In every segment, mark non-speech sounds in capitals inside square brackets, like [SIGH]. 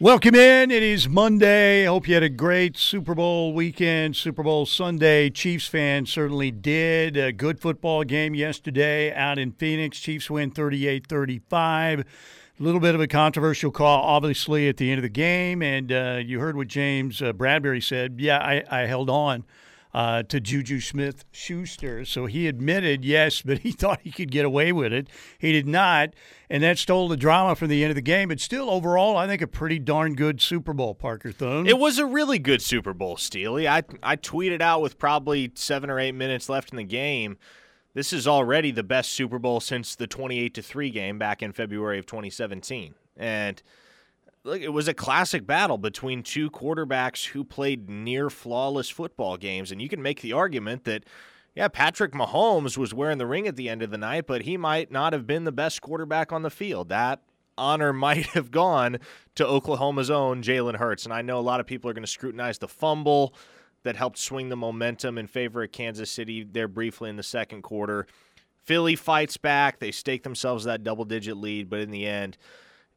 Welcome in. It is Monday. Hope you had a great Super Bowl weekend, Super Bowl Sunday. Chiefs fans certainly did. A good football game yesterday out in Phoenix. Chiefs win 38 35. A little bit of a controversial call, obviously, at the end of the game. And uh, you heard what James uh, Bradberry said. Yeah, I, I held on uh, to Juju Smith Schuster. So he admitted, yes, but he [LAUGHS] thought he could get away with it. He did not. And that stole the drama from the end of the game. But still, overall, I think a pretty darn good Super Bowl, Parker Thune. It was a really good Super Bowl, Steely. I, I tweeted out with probably seven or eight minutes left in the game. This is already the best Super Bowl since the 28 to 3 game back in February of 2017. And look, it was a classic battle between two quarterbacks who played near flawless football games. And you can make the argument that, yeah, Patrick Mahomes was wearing the ring at the end of the night, but he might not have been the best quarterback on the field. That honor [LAUGHS] might have gone to Oklahoma's own Jalen Hurts. And I know a lot of people are going to scrutinize the fumble that helped swing the momentum in favor of Kansas City there briefly in the second quarter. Philly fights back. They stake themselves that double digit lead, but in the end,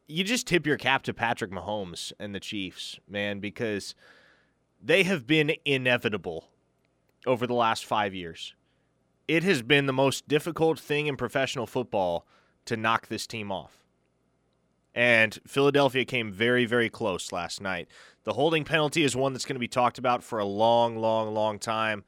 you just tip your cap to Patrick Mahomes and the Chiefs, man, because they have been inevitable over the last five years. It has been the most difficult thing in professional football to knock this team off. And Philadelphia came very, very close last night. The holding penalty is one that's going to be talked about for a long, long, long time.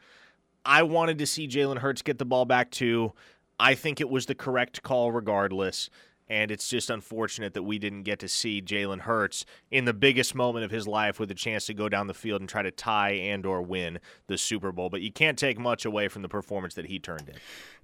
I wanted to see Jalen Hurts get the ball back too. I think it was the correct call regardless and it's just unfortunate that we didn't get to see Jalen Hurts in the biggest moment of his life with a chance to go down the field and try to tie and or win the Super Bowl. But you can't take much away from the performance that he turned in.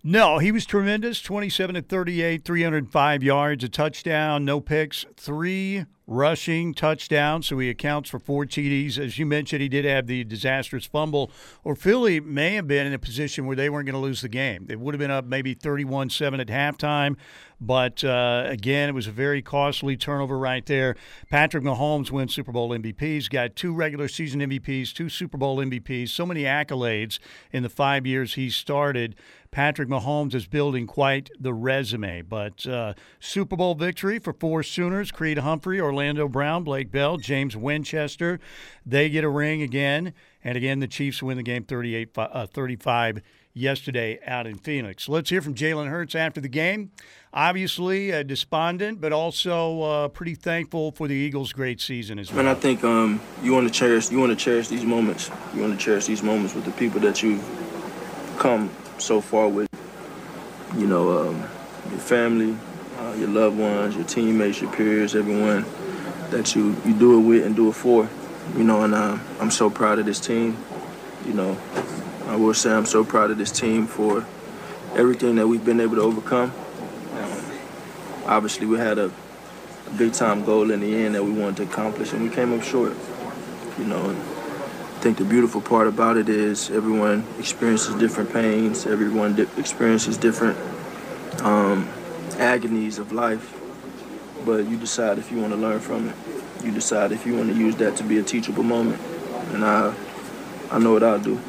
No, he was tremendous. 27 to 38, 305 yards, a touchdown, no picks, three rushing touchdowns. so he accounts for four TDs. As you mentioned, he did have the disastrous fumble, or Philly may have been in a position where they weren't going to lose the game. It would have been up maybe 31 7 at halftime, but uh, again, it was a very costly turnover right there. Patrick Mahomes wins Super Bowl MVP. He's got two regular season MVPs, two Super Bowl MVPs, so many accolades in the five years he started. Patrick Mahomes is building quite the resume. But uh, Super Bowl victory for four Sooners Creed Humphrey, Orlando Brown, Blake Bell, James Winchester. They get a ring again. And again, the Chiefs win the game 38 uh, 35 yesterday out in Phoenix. Let's hear from Jalen Hurts after the game. Obviously, uh, despondent, but also uh, pretty thankful for the Eagles' great season as well. And I think um, you want to cherish you want to cherish these moments. You want to cherish these moments with the people that you've come so far with, you know, um, your family, uh, your loved ones, your teammates, your peers, everyone that you, you do it with and do it for. You know, and uh, I'm so proud of this team. You know, I will say I'm so proud of this team for everything that we've been able to overcome. Um, obviously, we had a, a big time goal in the end that we wanted to accomplish, and we came up short. You know, think the beautiful part about it is everyone experiences different pains, everyone di- experiences different um, agonies of life, but you decide if you want to learn from it. You decide if you want to use that to be a teachable moment, and I, I know what I'll do.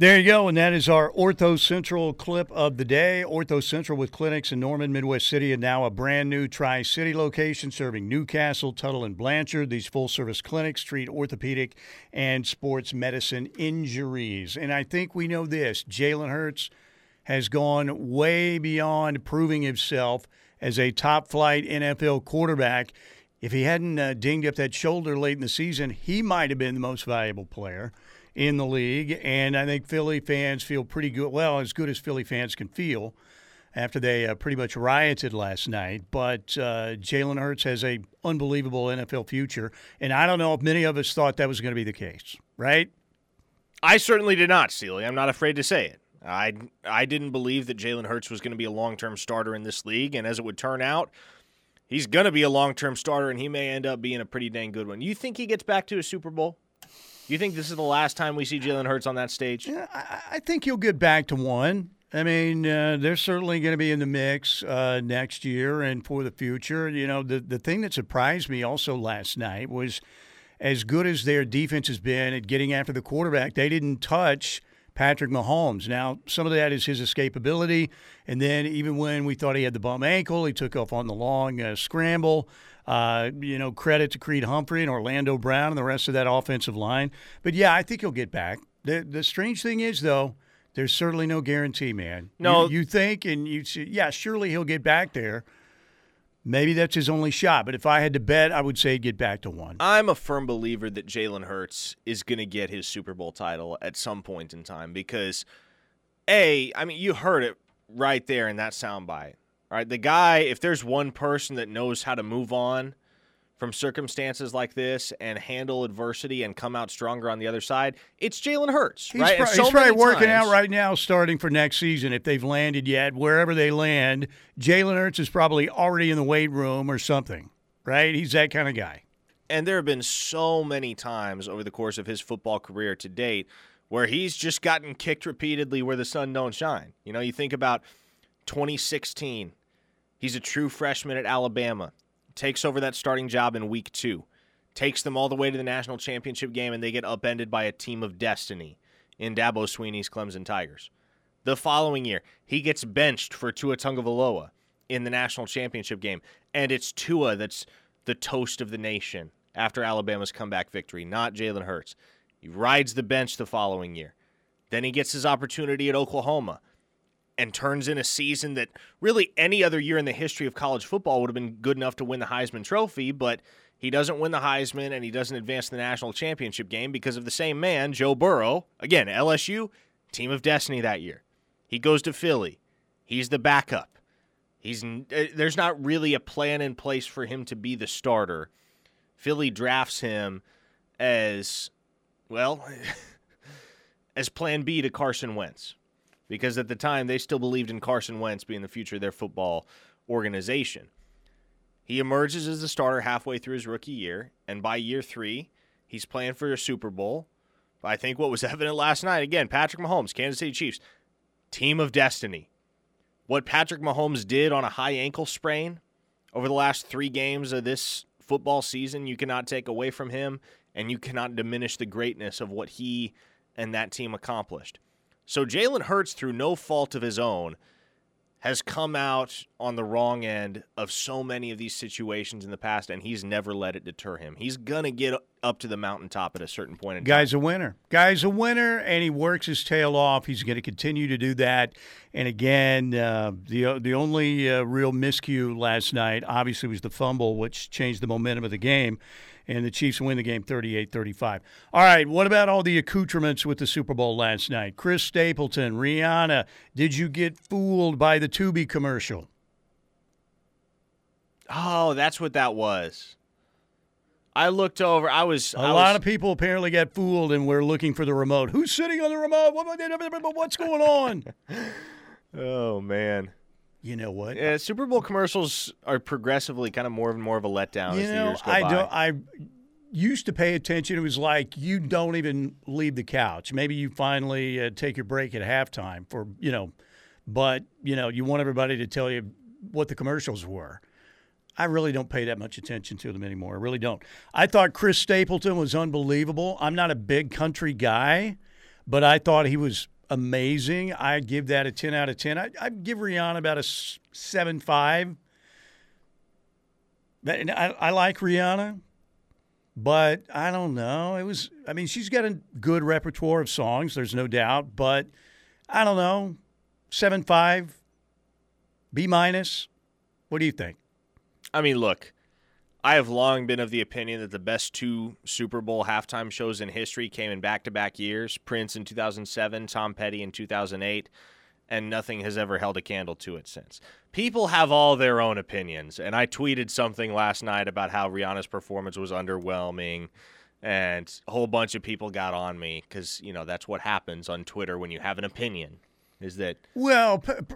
There you go, and that is our Ortho Central clip of the day. Ortho Central with clinics in Norman, Midwest City, and now a brand new Tri City location serving Newcastle, Tuttle, and Blanchard. These full service clinics treat orthopedic and sports medicine injuries. And I think we know this Jalen Hurts has gone way beyond proving himself as a top flight NFL quarterback. If he hadn't uh, dinged up that shoulder late in the season, he might have been the most valuable player in the league. And I think Philly fans feel pretty good. Well, as good as Philly fans can feel after they uh, pretty much rioted last night. But uh, Jalen Hurts has a unbelievable NFL future, and I don't know if many of us thought that was going to be the case, right? I certainly did not, Steely. I'm not afraid to say it. I I didn't believe that Jalen Hurts was going to be a long term starter in this league, and as it would turn out, he's going to be a long term starter, and he may end up being a pretty dang good one. You think he gets back to a Super Bowl? You think this is the last time we see Jalen Hurts on that stage? Yeah, I, I think he'll get back to one. I mean, uh, they're certainly going to be in the mix uh, next year and for the future. You know, the the thing that surprised me also last night was as good as their defense has been at getting after the quarterback, they didn't touch Patrick Mahomes. Now, some of that is his escapability. And then even when we thought he had the bum ankle, he took off on the long uh, scramble. Uh, you know, credit to Creed Humphrey and Orlando Brown and the rest of that offensive line. But yeah, I think he'll get back. The, the strange thing is, though, there's certainly no guarantee, man. No. You, you think, and you see, yeah, surely he'll get back there. Maybe that's his only shot. But if I had to bet, I would say get back to one. I'm a firm believer that Jalen Hurts is going to get his Super Bowl title at some point in time because, A, I mean, you heard it right there in that soundbite. Right? The guy, if there's one person that knows how to move on from circumstances like this and handle adversity and come out stronger on the other side, it's Jalen Hurts, He's, right? pro- so he's probably working times- out right now, starting for next season. If they've landed yet, wherever they land, Jalen Hurts is probably already in the weight room or something, right? He's that kind of guy. And there have been so many times over the course of his football career to date where he's just gotten kicked repeatedly where the sun don't shine. You know, you think about 2016. He's a true freshman at Alabama. Takes over that starting job in week 2. Takes them all the way to the national championship game and they get upended by a team of destiny in Dabo Swinney's Clemson Tigers. The following year, he gets benched for Tua Tagovailoa in the national championship game, and it's Tua that's the toast of the nation after Alabama's comeback victory, not Jalen Hurts. He rides the bench the following year. Then he gets his opportunity at Oklahoma and turns in a season that really any other year in the history of college football would have been good enough to win the Heisman Trophy, but he doesn't win the Heisman and he doesn't advance the national championship game because of the same man, Joe Burrow. Again, LSU, team of destiny that year. He goes to Philly. He's the backup. He's uh, there's not really a plan in place for him to be the starter. Philly drafts him as well [LAUGHS] as plan B to Carson Wentz because at the time they still believed in Carson Wentz being the future of their football organization. He emerges as the starter halfway through his rookie year, and by year three, he's playing for a Super Bowl. I think what was [LAUGHS] evident last night again, Patrick Mahomes, Kansas City Chiefs, team of destiny. What Patrick Mahomes did on a high ankle sprain over the last three games of this football season, you cannot take away from him, and you cannot diminish the greatness of what he and that team accomplished. So Jalen Hurts, through no fault of his own, has come out on the wrong end of so many of these situations in the past, and he's never let it deter him. He's gonna get up to the mountaintop at a certain point in time. Guy's a winner. Guy's a winner, and he works his tail off. He's going to continue to do that. And again, uh, the the only uh, real miscue last night, obviously, was the fumble, which changed the momentum of the game. And the Chiefs win the game 38 35. All right, what about all the accoutrements with the Super Bowl last night? Chris Stapleton, Rihanna, did you get fooled by the Tubi commercial? Oh, that's what that was. I looked over. I was A I lot was- of people apparently got fooled and we're looking for the remote. Who's sitting on the remote? What's going on? [LAUGHS] Oh man. You know what? Yeah, Super Bowl commercials are progressively kind of more and more of a letdown you as the know, years go I by. don't. I used to pay attention. It was like you don't even leave the couch. Maybe you finally uh, take your break at halftime for you know, but you know you want everybody to tell you what the commercials were. I really don't pay that much attention to them anymore. I really don't. I thought Chris Stapleton was unbelievable. I'm not a big country guy, but I thought he was amazing. I'd give that a 10 out of 10. I, I'd give Rihanna about a 7 5. But- and I, I like Rihanna, but I don't know. It was, I mean, she's got a good repertoire of songs, there's no doubt, but I don't know. 7 5, B minus. What do you think? I mean, look, I have long been of the opinion that the best two Super Bowl halftime shows in history came in back to back years Prince in 2007, Tom Petty in 2008, and nothing has ever held a candle to it since. People have all their own opinions, and I tweeted something last night about how Rihanna's performance was underwhelming. And a whole bunch of people got on me because, you know, that's what happens on Twitter when you have an opinion. Is that Well, p- p-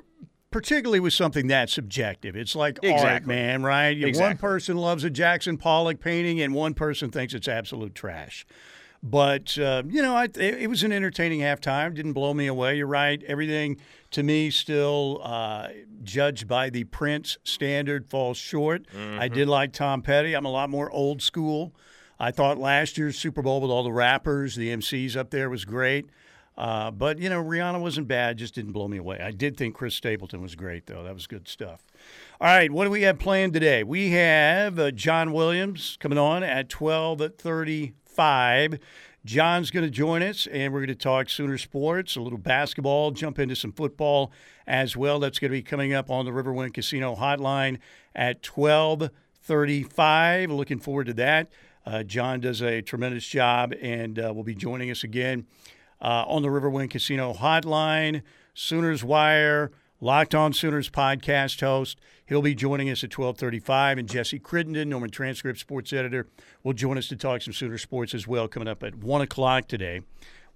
particularly with something that subjective. It's like art, man, right? You- One person loves a Jackson Pollock painting, and one person thinks it's absolute trash. But uh, you know, I, it, it was an entertaining halftime. Didn't blow me away. You're right. Everything to me still uh, judged by the Prince standard falls short. I did like Tom Petty. I'm a lot more old school. I thought last year's Super Bowl with all the rappers, the MCs up there was great. Uh, but, you know, Rihanna wasn't bad, just didn't blow me away. I did think Chris Stapleton was great, though. That was good stuff. All right, what do we have planned today? We have uh, John Williams coming on at 12:35. John's going to join us, and we're going to talk Sooner sports, a little basketball, jump into some football as well. That's going to be coming up on the Riverwind Casino hotline at 12:35. Looking forward to that. Uh, John does a tremendous job, and uh, will be joining us again uh, on the Riverwind Casino hotline. Sooners Wire, Locked On Sooners podcast host. He'll be joining us at 12:35, and Jesse Crittenden, Norman Transcript sports editor, will join us to talk some Sooner sports as well, coming up at one o'clock today.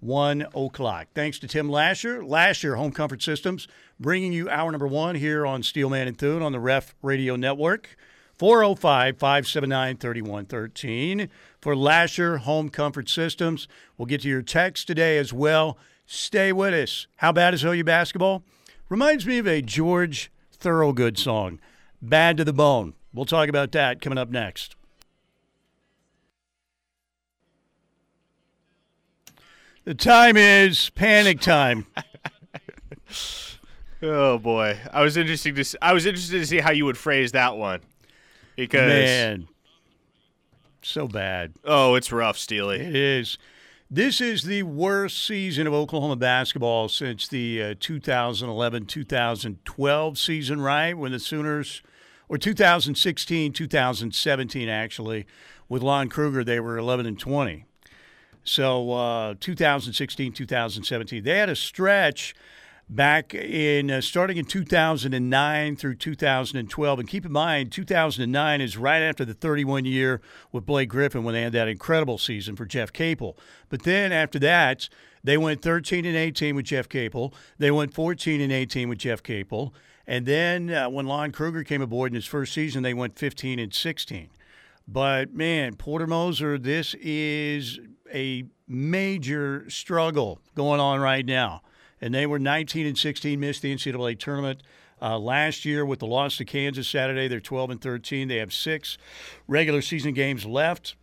One o'clock. Thanks to Tim Lasher, Lasher Home Comfort Systems, bringing you hour number one here on Steelman and Thune on the Ref Radio Network. 405 579 3113 for Lasher Home Comfort Systems. We'll get to your text today as well. Stay with us. How bad is OU basketball? Reminds me of a George Thorogood song, Bad to the Bone. We'll talk about that coming up next. The time is panic time. [LAUGHS] oh boy, I was interested to see, I was interested to see how you would phrase that one because man, so bad. Oh, it's rough, Steely. It is. This is the worst season of Oklahoma basketball since the uh, 2011 2012 season, right? When the Sooners, or 2016 2017, actually, with Lon Kruger, they were 11 and 20. So uh, 2016 2017, they had a stretch back in uh, starting in 2009 through 2012. And keep in mind, 2009 is right after the 31 year with Blake Griffin when they had that incredible season for Jeff Capel. But then after that, they went 13 and 18 with Jeff Capel. They went 14 and 18 with Jeff Capel. And then uh, when Lon Kruger came aboard in his first season, they went 15 and 16. But man, Porter Moser, this is a major struggle going on right now and they were 19 and 16, missed the NCAA tournament. Uh, last year, with the loss to Kansas Saturday, they're 12 and 13. They have six regular season games left.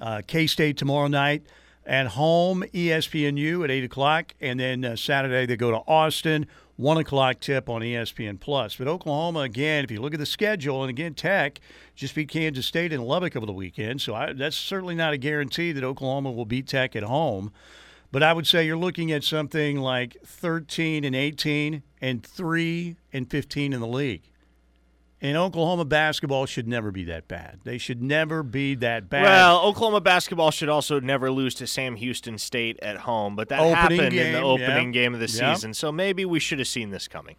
Uh, K State tomorrow night at home, ESPNU at 8 o'clock. And then uh, Saturday, they go to Austin, 1 o'clock tip on ESPN. Plus. But Oklahoma, again, if you look at the schedule, and again, Tech just beat Kansas State in Lubbock over the weekend. So I, that's certainly not a guarantee that Oklahoma will beat Tech at home. But I would say you're looking at something like 13 and 18 and 3 and 15 in the league. And Oklahoma basketball should never be that bad. They should never be that bad. Well, Oklahoma basketball should also never lose to Sam Houston State at home, but that opening happened game, in the opening yep. game of the season. So maybe we should have seen this coming.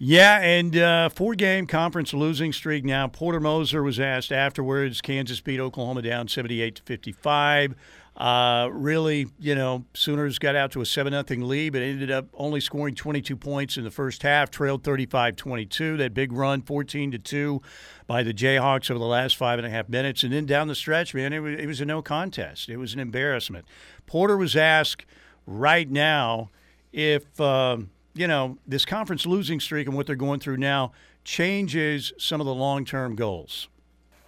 Yeah, and uh, four game conference losing streak now. Porter Moser was asked afterwards. Kansas beat Oklahoma down 78 to 55. Uh, really, you know, Sooners got out to a 7 0 lead, but ended up only scoring 22 points in the first half, trailed 35 22. That big run, 14 to 2 by the Jayhawks over the last five and a half minutes. And then down the stretch, man, it was, it was a no contest. It was an embarrassment. Porter was asked right now if, um, you know, this conference losing streak and what they're going through now changes some of the long term goals.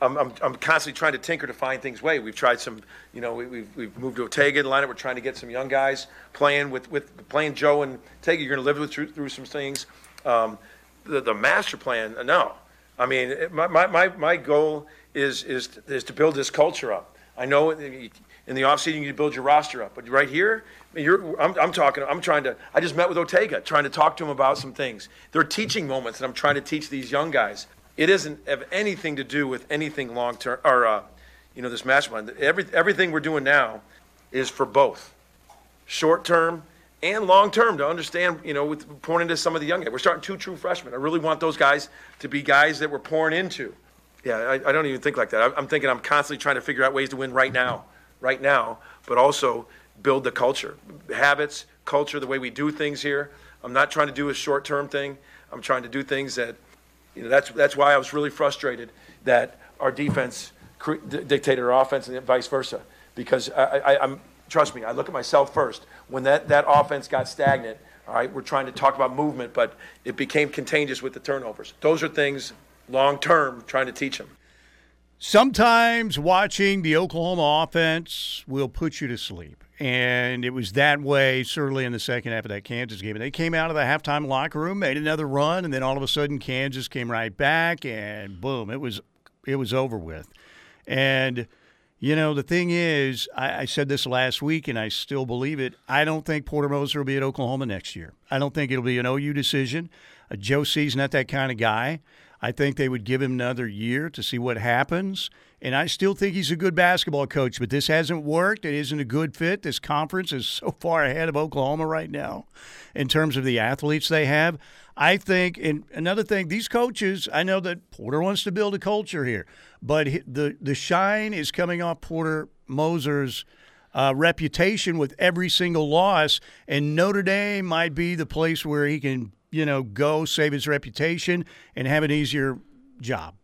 I'm, I'm, I'm constantly trying to tinker to find things way. We've tried some, you know, we, we've, we've moved to Otega in lineup. We're trying to get some young guys playing with, with playing Joe and Otega. You're going to live with, through, through some things. Um, the, the master plan, uh, no. I mean, my, my, my, goal is, is, is to build this culture up. I know in the offseason you need to build your roster up, but right here, I'm, I'm talking, I'm trying to, I just met with Otega, trying to talk to him about some things. There are teaching moments that I'm trying to teach these young guys. It isn't have anything to do with anything long term, or, uh, you know, this mastermind. Every, everything we're doing now is for both short term and long term to understand, you know, with pouring into some of the young guys. We're starting two true freshmen. I really want those guys to be guys that we're pouring into. Yeah, I, I don't even think like that. I- I'm thinking I'm constantly trying to figure out ways to win right now, right now, but also build the culture, habits, culture, the way we do things here. I'm not trying to do a short term thing. I'm trying to do things that, you know, that's, that's why I was really frustrated that our defense cre- di- dictated our offense and vice versa. Because I, I, I'm, trust me, I look at myself first. When that, that offense got stagnant, all right, we're trying to talk about movement, but it became contagious with the turnovers. Those are things long term trying to teach them. Sometimes watching the Oklahoma offense will put you to sleep. And it was that way, certainly in the second half of that Kansas game. And they came out of the halftime locker room, made another run, and then all of a sudden Kansas came right back, and boom, it was it was over with. And you know, the thing is, I, I, said this last week, and I still believe it. I don't think Porter Moser will be at Oklahoma next year. I don't think it'll be an OU decision. Uh, Joe C's not that kind of guy. I think they would give him another year to see what happens. And I still think he's a good basketball coach, but this hasn't worked. It isn't a good fit. This conference is [LAUGHS] so far ahead of Oklahoma right now in terms of the athletes they have. I think, and another thing, these coaches, I know that Porter wants to build a culture here, but the, the shine is coming off Porter Moser's uh, reputation with every single loss, and Notre Dame might be the place where he can, you know, go save his reputation and have an easier job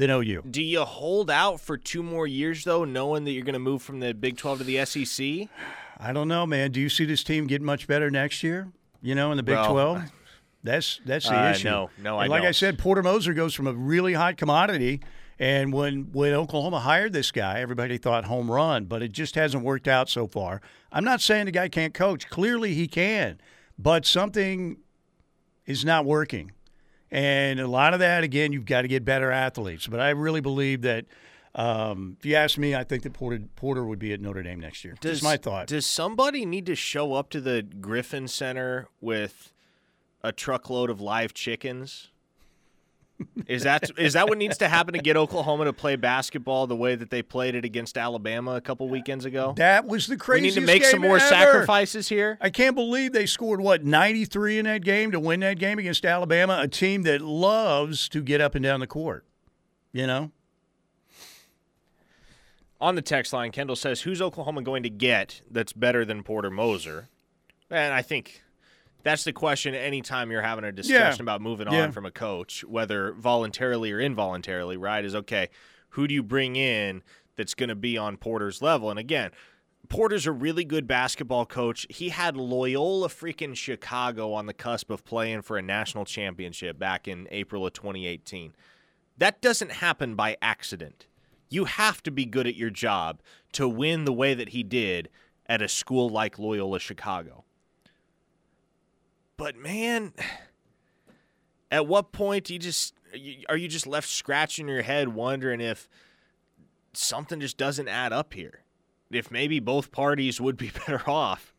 than OU. Do you hold out for two more years though, knowing that you're going to move from the Big 12 to the SEC? [SIGHS] I don't know, man. Do you see this team get much better next year? You know, in the Big well, 12. That's that's the uh, issue. No, no, and I like don't. I said, Porter Moser goes from a really hot commodity, and when when Oklahoma hired this guy, everybody thought home run, but it just hasn't worked out so far. I'm not saying the guy can't coach. Clearly, he can, but something is not working. And a lot of that, again, you've got to get better athletes. But I really believe that, um, if you ask me, I think that Porter, Porter would be at Notre Dame next year. Does That's my thought. Does somebody need to show up to the Griffin Center with a truckload of live chickens? Is that is that what needs to happen to get Oklahoma to play basketball the way that they played it against Alabama a couple weekends ago? that was the crazy we need to make some more ever. sacrifices here. I can't believe they scored what 93 in that game to win that game against Alabama, a team that loves to get up and down the court. You know, On the text line, Kendall says, "Who's Oklahoma going to get that's better than Porter Moser?" And I think that's the question anytime you're having a discussion about moving on from a coach, whether voluntarily or involuntarily, right? Is okay, who do you bring in that's going to be on Porter's level? And again, Porter's a really good basketball coach. He had Loyola freaking Chicago on the cusp of playing for a national championship back in April of 2018. That doesn't happen by accident. You have to be good at your job to win the way that he did at a school like Loyola Chicago. But man, at what point do you just are you just left scratching your head wondering if something just doesn't add up here? If maybe both parties would be [LAUGHS] better off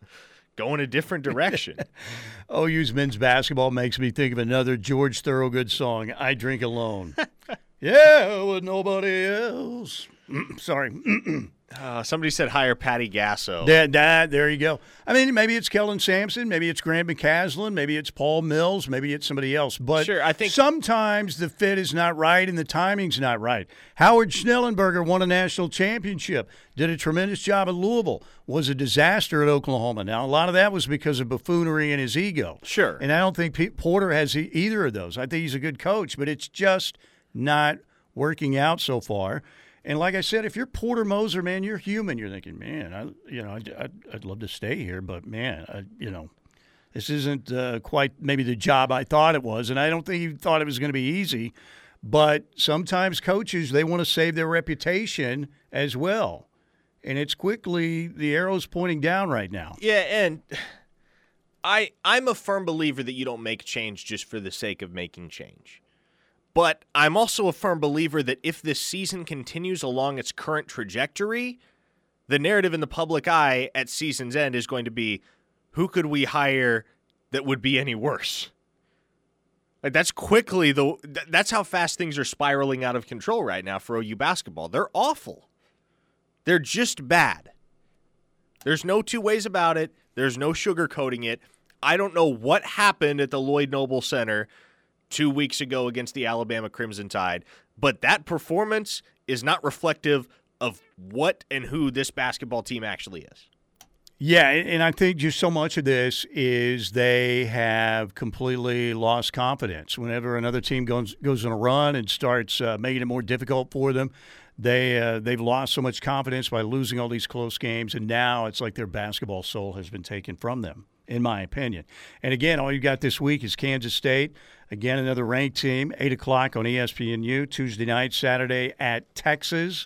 going a different direction. [LAUGHS] OU's men's basketball makes me think of another George Thorogood song, "I Drink Alone." [LAUGHS] yeah, with nobody else. [CLEARS THROAT] Sorry. [CLEARS THROAT] Uh, somebody said hire Patty Gasso. That, that, there you go. I mean, maybe it's Kellen Sampson, maybe it's Grant McCasland, maybe it's Paul Mills, maybe it's somebody else. But Sure, I think- sometimes the fit is not right and the timing's not right. Howard Schnellenberger won a national championship, did a tremendous job at Louisville, was a disaster at Oklahoma. Now, a lot of that was because of buffoonery and his ego. Sure. And I don't think Pete Porter has either of those. I think he's a good coach, but it's just not working out so far. And like I said, if you're Porter Moser, man, you're human. You're thinking, man, I, you know, I'd, I'd, I'd love to stay here, but man, I, you know, this isn't uh, quite maybe the job I thought it was, and I don't think he thought it was going to be easy. But sometimes coaches they want to save their reputation as well, and it's quickly the arrow's pointing down right now. Yeah, and [SIGHS] I I'm a firm believer that you don't make change just for the sake of making change. But I'm also a firm believer that if this season continues along its current trajectory, the narrative in the public eye at season's end is going to be who could we hire that would be any worse? Like that's quickly the th- that's how fast things are spiraling out of control right now for OU basketball. They're awful. They're just bad. There's no two ways about it. There's no sugarcoating it. I don't know what happened at the Lloyd Noble Center two weeks ago against the Alabama Crimson Tide, but that performance is not reflective of what and who this basketball team actually is. Yeah, and I think just so much of this is they have completely lost confidence. Whenever another team goes goes on a run and starts uh, making it more difficult for them, they uh, they've lost so much confidence by losing all these close games, and now it's like their basketball soul has been taken from them, in my opinion. And again, all you got this week is Kansas State. Again, another ranked team, eight o'clock on ESPNU Tuesday night, Saturday at Texas,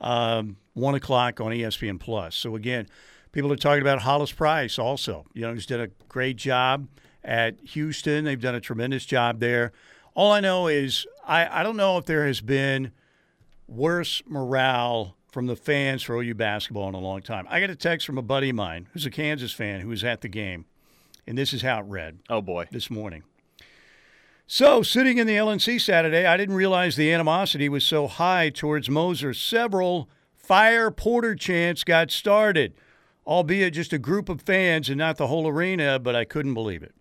um, one o'clock on ESPN Plus. So again People are talking about Hollis Price also. You know, he's done a great job at Houston. They've done a tremendous job there. All I know is I, I don't know if there has been worse morale from the fans for OU basketball in a long time. I got a text from a buddy of mine who's a Kansas fan who was at the game, and this is how it read. Oh boy, this morning. So, sitting in the LNC Saturday, I didn't realize the animosity was so high towards Moser. Several fire Porter chants got started, albeit just a group of fans and not the whole arena, but I couldn't believe it.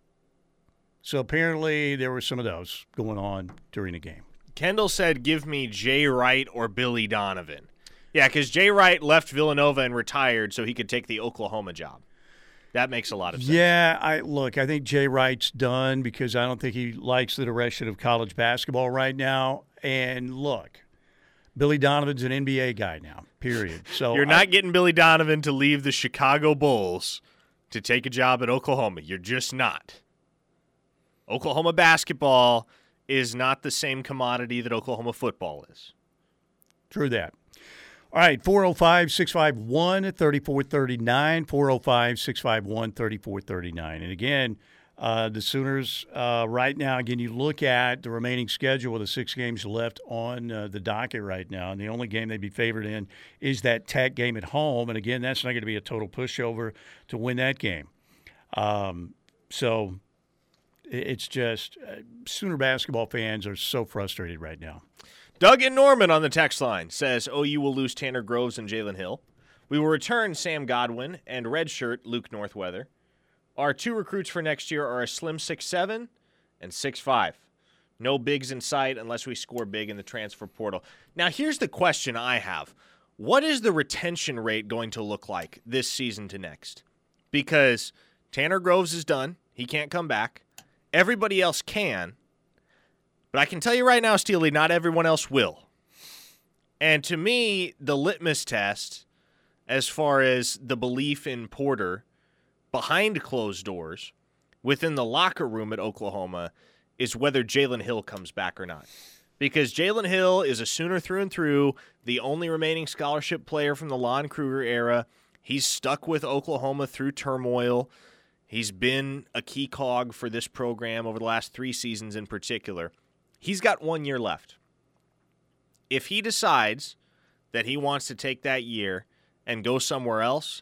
So, apparently, there were some of those going on during the game. Kendall said, Give me Jay Wright or Billy Donovan. Yeah, because Jay Wright left Villanova and retired so he could take the Oklahoma job. That makes a lot of sense. Yeah, I look. I think Jay Wright's done because I don't think he likes the direction of college basketball right now. And look, Billy Donovan's an NBA guy now. Period. [LAUGHS] So you're not I, getting Billy Donovan to leave the Chicago Bulls to take a job at Oklahoma. You're just not. Oklahoma basketball is not the same commodity that Oklahoma football is. True that. All right, 405 651 3439. 405 651 3439. And again, uh, the Sooners, uh, right now, again, you look at the remaining schedule with the six games left on uh, the docket right now, and the only game they'd be favored in is that Tech game at home. And again, that's not going to be a total pushover to win that game. Um, so it's just uh, Sooner basketball fans are so frustrated right now. Doug and Norman on the text line says OU will lose Tanner Groves and Jalen Hill. We will return Sam Godwin and redshirt Luke Northweather. Our two recruits for next year are a slim six seven and six five. No bigs in sight unless we score big in the transfer portal. Now, here's the question I have What is the retention rate going to look like this season to next? Because Tanner Groves is done, he can't come back. Everybody else can. But I can tell you right now, Steely, not everyone else will. And to me, the litmus test, as far as the belief in Porter behind closed doors within the locker room at Oklahoma, is whether Jalen Hill comes back or not. Because Jalen Hill is a Sooner through and through, the only remaining scholarship player from the Lon Kruger era. He's stuck with Oklahoma through turmoil. He's been a key cog for this program over the last three seasons in particular. He's got one year left. If he decides that he wants to take that year and go somewhere else,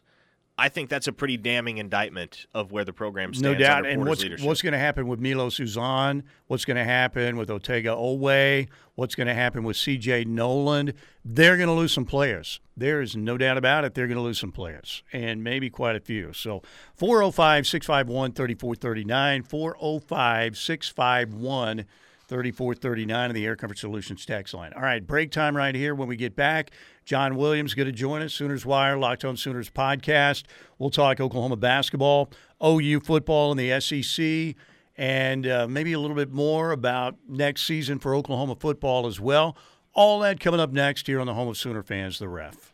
I think that's a pretty damning indictment of where the program stands. No doubt. and what's what's going to happen with Milos Uzan? What's going to happen with Otega Oweh? What's going to happen with C.J. Noland? They're going to lose some players. There is no doubt about it. They're going to lose some players, and maybe quite a few. So 405 651 3439. 405 651 3439 of the Air Comfort Solutions tax line. All right, break time right here. When we get back, John Williams going to join us, Sooners Wire, Locked on Sooners podcast. We'll talk Oklahoma basketball, OU football, and the SEC, and uh, maybe a little bit more about next season for Oklahoma football as well. All that coming up next here on the home of Sooner fans, The Ref.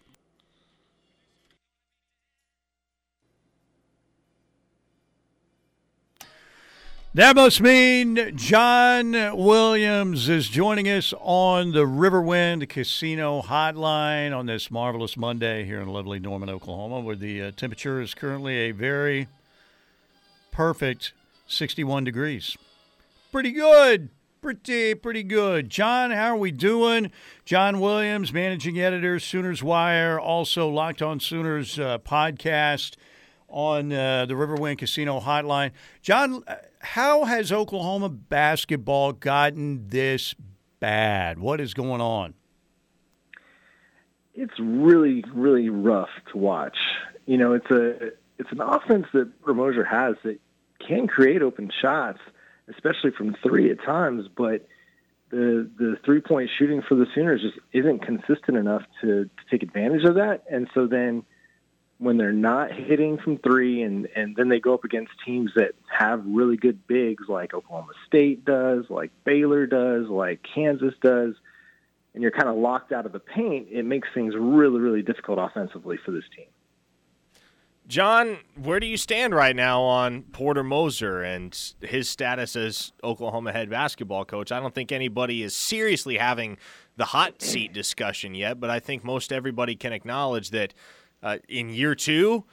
That must mean John Williams is joining us on the Riverwind Casino Hotline on this marvelous Monday here in lovely Norman, Oklahoma, where the uh, temperature is currently a very perfect 61 degrees. Pretty good. Pretty, pretty good. John, how are we doing? John Williams, managing editor, Sooners Wire, also Locked on Sooners uh, podcast on uh, the Riverwind Casino Hotline. John, uh, how has Oklahoma basketball gotten this bad? What is going on? It's really, really rough to watch. You know, it's a it's an offense that Ramoser has that can create open shots, especially from three at times, but the the three point shooting for the Sooners just isn't consistent enough to, to take advantage of that. And so then when they're not hitting from three and, and then they go up against teams that have really good bigs like Oklahoma State does, like Baylor does, like Kansas does, and you're kind of locked out of the paint, it makes things really, really difficult offensively for this team. John, where do you stand right now on Porter Moser and his status as Oklahoma head basketball coach? I don't think anybody is seriously having the hot seat discussion yet, but I think most everybody can acknowledge that – uh, in year two,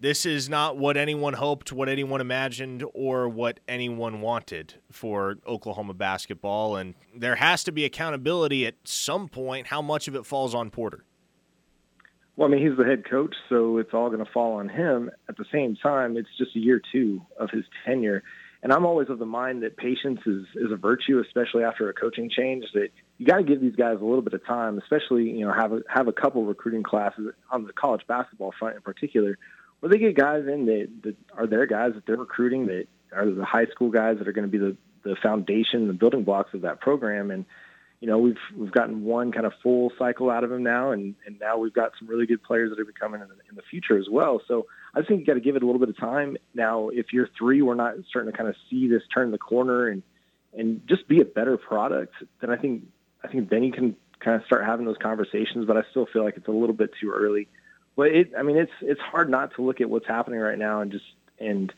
this is not what anyone hoped, what anyone imagined, or what anyone wanted for Oklahoma basketball. And there has to be accountability at some point. How much of it falls on Porter? Well, I mean, he's the head coach, so it's all going to fall on him. At the same time, it's just a year two of his tenure. And I'm always of the mind that patience is, is a virtue, especially after a coaching change, that you got to give these guys a little bit of time, especially, you know, have a, have a couple recruiting classes on the college basketball front in particular, where they get guys in that, that are their guys that they're recruiting, that are the high school guys that are going to be the, the foundation, the building blocks of that program. And, you know, we've we've gotten one kind of full cycle out of him now, and and now we've got some really good players that are becoming in the, in the future as well. So I think you got to give it a little bit of time. Now, if you're three, we're not starting to kind of see this turn the corner and and just be a better product. Then I think I think then you can kind of start having those conversations. But I still feel like it's a little bit too early. But it, I mean, it's it's hard not to look at what's happening right now and just and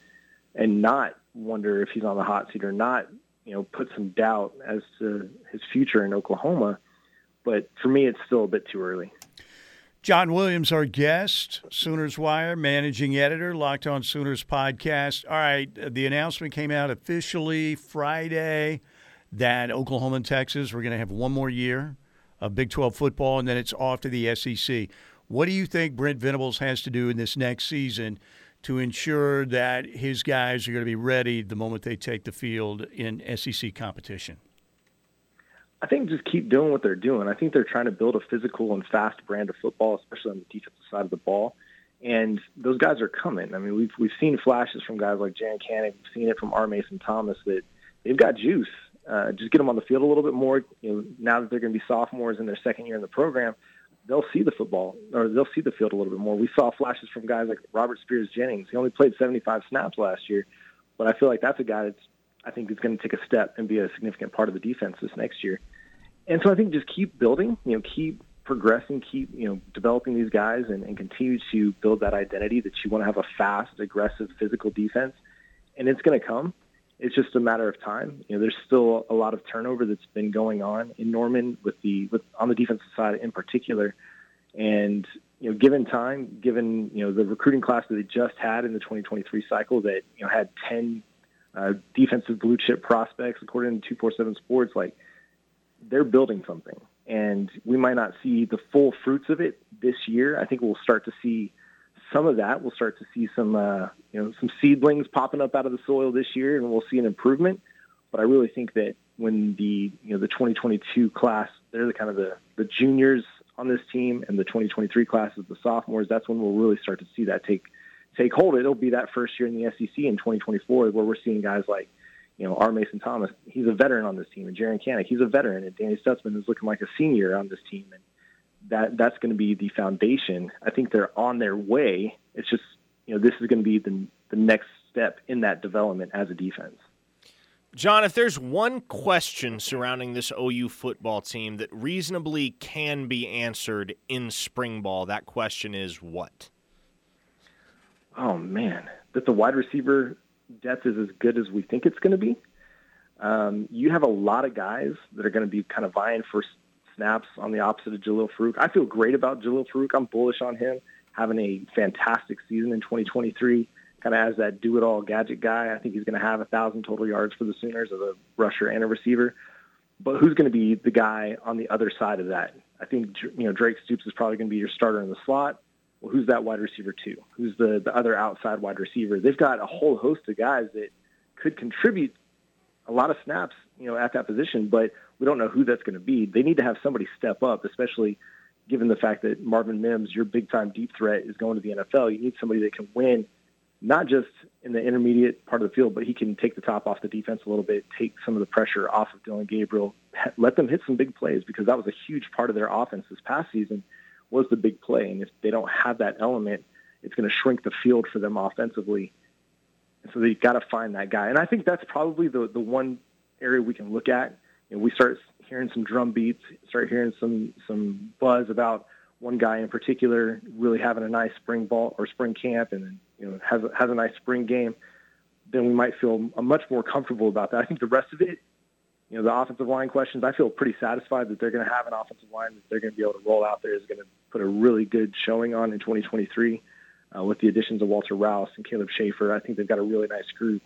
and not wonder if he's on the hot seat or not you know, put some doubt as to his future in Oklahoma. But for me, it's still a bit too early. John Williams, our guest, Sooners Wire, managing editor, Locked On Sooners podcast. All right, the announcement came out officially Friday that Oklahoma and Texas were going to have one more year of Big 12 football, and then it's off to the SEC. What do you think Brent Venables has to do in this next season to ensure that his guys are going to be ready the moment they take the field in SEC competition? I think just keep doing what they're doing. I think they're trying to build a physical and fast brand of football, especially on the defensive side of the ball. And those guys are coming. I mean, we've we've seen flashes from guys like Jaren Kanak. We've seen it from R. Mason Thomas that they've got juice. Uh, just get them on the field a little bit more. You know, now that they're going to be sophomores in their second year in the program, they'll see the football or they'll see the field a little bit more. We saw flashes from guys like Robert Spears Jennings. He only played 75 snaps last year, but I feel like that's a guy that's I think is going to take a step and be a significant part of the defense this next year. And so I think just keep building, you know, keep progressing, keep you know developing these guys, and, and continue to build that identity that you want to have a fast, aggressive, physical defense, and it's going to come it's just a matter of time. You know, there's still a lot of turnover that's been going on in Norman with the with on the defensive side in particular, and you know, given time, given you know the recruiting class that they just had in the 2023 cycle that you know had 10 uh, defensive blue chip prospects according to 247 Sports, like they're building something, and we might not see the full fruits of it this year. I think we'll start to see some of that. We'll start to see some, uh, you know, some seedlings popping up out of the soil this year, and we'll see an improvement. But I really think that when the, you know, the 2022 class, they're the kind of the, the juniors on this team, and the 2023 class is the sophomores. That's when we'll really start to see that take take hold. It'll be that first year in the SEC in 2024 where we're seeing guys like, you know, R. Mason Thomas. He's a veteran on this team, and Jaren Kanak. He's a veteran, and Danny Stutsman is looking like a senior on this team, and that that's going to be the foundation. I think they're on their way. It's just you know this is going to be the the next step in that development as a defense. John, if there's one question surrounding this OU football team that reasonably can be answered in spring ball, that question is what? Oh man, that the wide receiver depth is as good as we think it's going to be. Um, you have a lot of guys that are going to be kind of vying for snaps on the opposite of Jalil Farooq. I feel great about Jalil Farooq. I'm bullish on him having a fantastic season in 2023. Kind of as that do-it-all gadget guy. I think he's going to have a thousand total yards for the Sooners as a rusher and a receiver. But who's going to be the guy on the other side of that? I think you know Drake Stoops is probably going to be your starter in the slot. Well, who's that wide receiver too? Who's the the other outside wide receiver? They've got a whole host of guys that could contribute a lot of snaps, you know, at that position, but we don't know who that's going to be. They need to have somebody step up, especially given the fact that Marvin Mims, your big time deep threat, is going to the NFL. You need somebody that can win, not just in the intermediate part of the field, but he can take the top off the defense a little bit, take some of the pressure off of Dillon Gabriel, let them hit some big plays because that was a huge part of their offense this past season was the big play. And if they don't have that element, it's going to shrink the field for them offensively. So they've got to find that guy. And I think that's probably the the one area we can look at know, we start hearing some drum beats, start hearing some some buzz about one guy in particular really having a nice spring ball or spring camp and you know has has a nice spring game, then we might feel much more comfortable about that. I think the rest of it, you know, the offensive line questions, I feel pretty satisfied that they're going to have an offensive line that they're going to be able to roll out there is going to put a really good showing on in 2023. uh, with the additions of Walter Rouse and Caleb Shaffer. I think they've got a really nice group.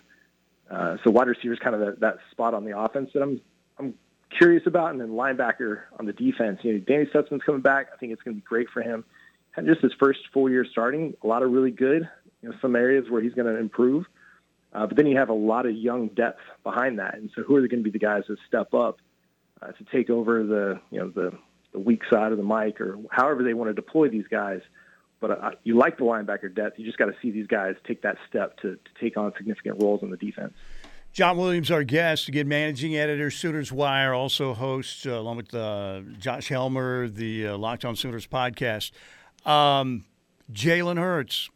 Uh, so wide receiver is kind of that, that spot on the offense that I'm I'm curious about, and then linebacker on the defense. You know, Danny Stutsman's coming back. I think it's going to be great for him. And just his first full year starting, a lot of really good. You know, some areas where he's going to improve. Uh, but then you have a lot of young depth behind that, and so who are they going to be the guys that step up uh, to take over the you know the the weak side of the mic or however they want to deploy these guys? But uh, you like the linebacker depth. You just got to see these guys take that step to, to take on significant roles in the defense. John Williams, our guest, again, managing editor, Sooners Wire, also hosts, uh, along with uh, Josh Helmer, the uh, Locked On Sooners podcast. Um, Jalen Hurts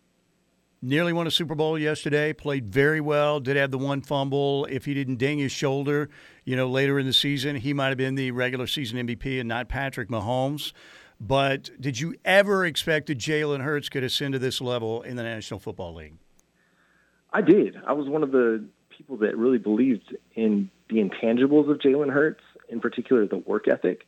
nearly won a Super Bowl yesterday, played very well, did have the one fumble. If he didn't ding his shoulder, you know, later in the season, he might have been the regular season MVP and not Patrick Mahomes. But did you ever expect that Jalen Hurts could ascend to this level in the National Football League? I did. I was one of the people that really believed in the intangibles of Jalen Hurts, in particular the work ethic,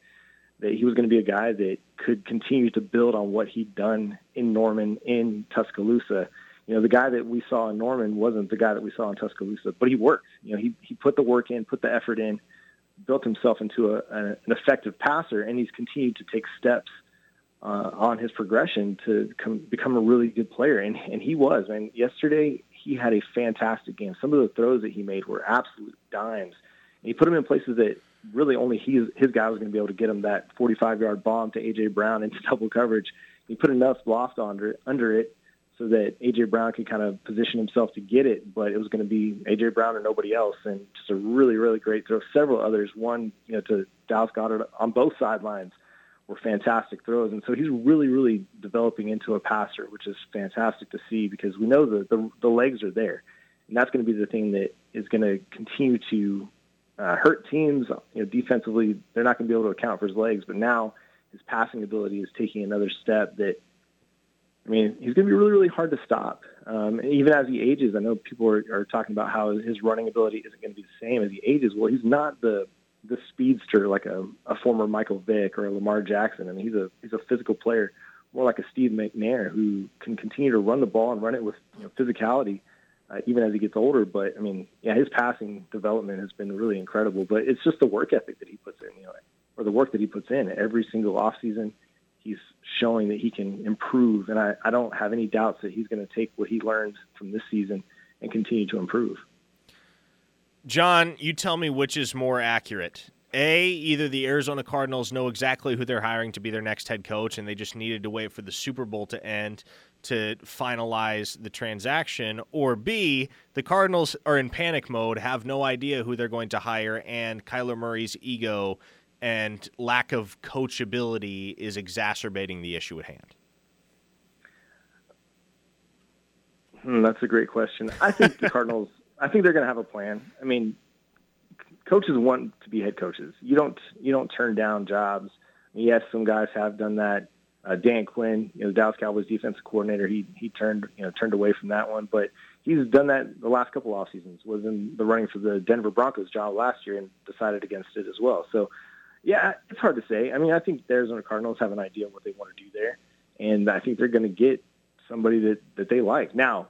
that he was going to be a guy that could continue to build on what he'd done in Norman, in Tuscaloosa. You know, the guy that we saw in Norman wasn't the guy that we saw in Tuscaloosa, but he worked. You know, he, he put the work in, put the effort in, built himself into a, a, an effective passer, and he's continued to take steps uh, on his progression to com- become a really good player. And, and he was, man. Yesterday, he had a fantastic game. Some of the throws that he made were absolute dimes. And he put them in places that really only he, his guy was going to be able to get him that 45 yard bomb to A.J. Brown into [LAUGHS] double coverage. He put enough loft under, under it so that A.J. Brown could kind of position himself to get it, but it was going to be A.J. Brown or nobody else. And just a really, really great throw. Several others, one you know to Dallas Goedert on both sidelines were fantastic throws. And so he's really, really developing into a passer, which is fantastic to see because we know the, the, the legs are there. And that's going to be the thing that is going to continue to uh, hurt teams. You know, defensively, they're not going to be able to account for his legs, but now his passing ability is taking another step that, I mean, he's going to be really, really hard to stop. Um, and even as he ages, I know people are, are talking about how his running ability isn't going to be the same as he ages. Well, he's not the the speedster like a, a former Michael Vick or a Lamar Jackson. I mean, he's a he's a physical player, more like a Steve McNair who can continue to run the ball and run it with you know, physicality, uh, even as he gets older. But I mean, yeah, his passing development has been really incredible. But it's just the work ethic that he puts in, you know, or the work that he puts in every single off season. He's showing that he can improve, and I, I don't have any doubts that he's going to take what he learned from this season and continue to improve. John, you tell me which is more accurate. A, either the Arizona Cardinals know exactly who they're hiring to be their next head coach, and they just needed to wait for the Super Bowl to end to finalize the transaction, or B, the Cardinals are in panic mode, have no idea who they're going to hire, and Kyler Murray's ego and lack of coachability is exacerbating the issue at hand? Hmm, that's a great question. I think the [LAUGHS] Cardinals I think they're going to have a plan. I mean, coaches want to be head coaches. You don't you don't turn down jobs. Yes, some guys have done that. Uh, Dan Quinn, you know, the Dallas Cowboys defensive coordinator, he he turned you know turned away from that one, but he's done that the last couple off seasons. Was in the running for the Denver Broncos job last year and decided against it as well. So, yeah, it's hard to say. I mean, I think the Arizona Cardinals have an idea of what they want to do there, and I think they're going to get somebody that that they like. Now,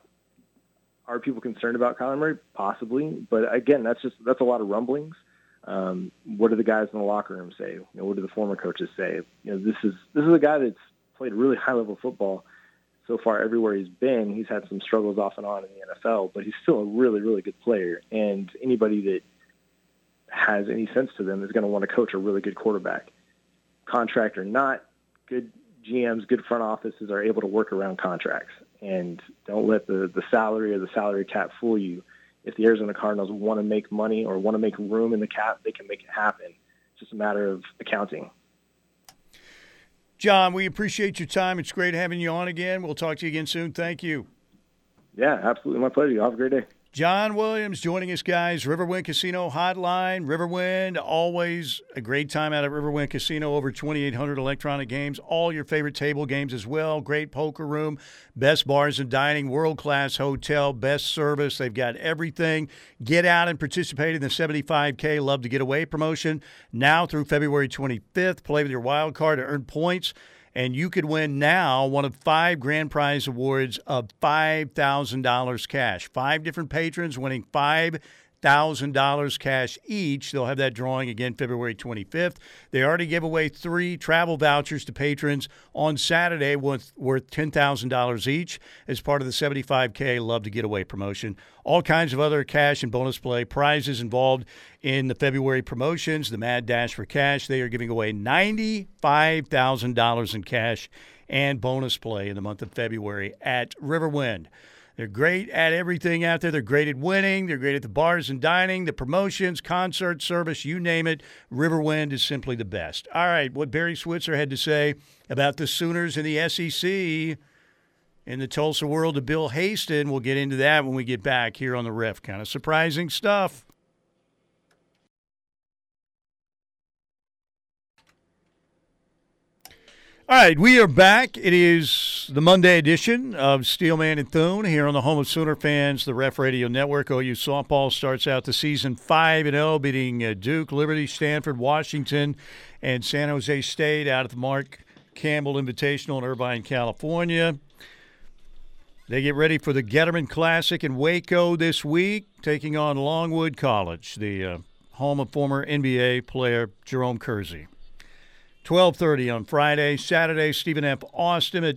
are people concerned about Kyler Murray? Possibly, but again, that's just that's a lot of rumblings. Um, what do the guys in the locker room say? You know, what do the former coaches say? You know, this is this is a guy that's played really high level football so far everywhere he's been. He's had some struggles off and on in the NFL, but he's still a really really good player. And anybody that has any sense to them is going to want to coach a really good quarterback, contract or not. Good GMs, good front offices are able to work around contracts and don't let the, the salary or the salary cap fool you. If the Arizona Cardinals want to make money or want to make room in the cap, they can make it happen. It's just a matter of accounting. John, we appreciate your time. It's great having you on again. We'll talk to you again soon. Thank you. Yeah, absolutely. My pleasure. Have a great day. John Williams joining us, guys. Riverwind Casino Hotline. Riverwind, always a great time out at Riverwind Casino. Over 2,800 electronic games. All your favorite table games as well. Great poker room, best bars and dining, world class hotel, best service. They've got everything. Get out and participate in the 75K Love to Get Away promotion now through February 25th. Play with your wild card to earn points And you could win now one of five grand prize awards of $5,000 cash. Five different patrons winning five $1,000 cash each. They'll have that drawing again February 25th. They already gave away three travel vouchers to patrons on Saturday worth, worth $10,000 each as part of the 75K Love to Get Away promotion. All kinds of other cash and bonus play prizes involved in the February promotions. The Mad Dash for Cash, they are giving away $95,000 in cash and bonus play in the month of February at Riverwind. They're great at everything out there. They're great at winning. They're great at the bars and dining, the promotions, concert service, you name it. Riverwind is simply the best. All right, what Barry Switzer had to say about the Sooners in the SEC in the Tulsa world of Bill Haisten. We'll get into that when we get back here on the Riff. Kind of surprising stuff. All right, we are back. It is the Monday edition of Steelman and Thune here on the home of Sooner fans, the Ref Radio Network. OU softball starts out the season 5 and 0, beating uh, Duke, Liberty, Stanford, Washington, and San Jose State out at the Mark Campbell Invitational in Irvine, California. They get ready for the Getterman Classic in Waco this week, taking on Longwood College, the uh, home of former NBA player Jerome Kersey. 12:30 on Friday. Saturday, Stephen F. Austin at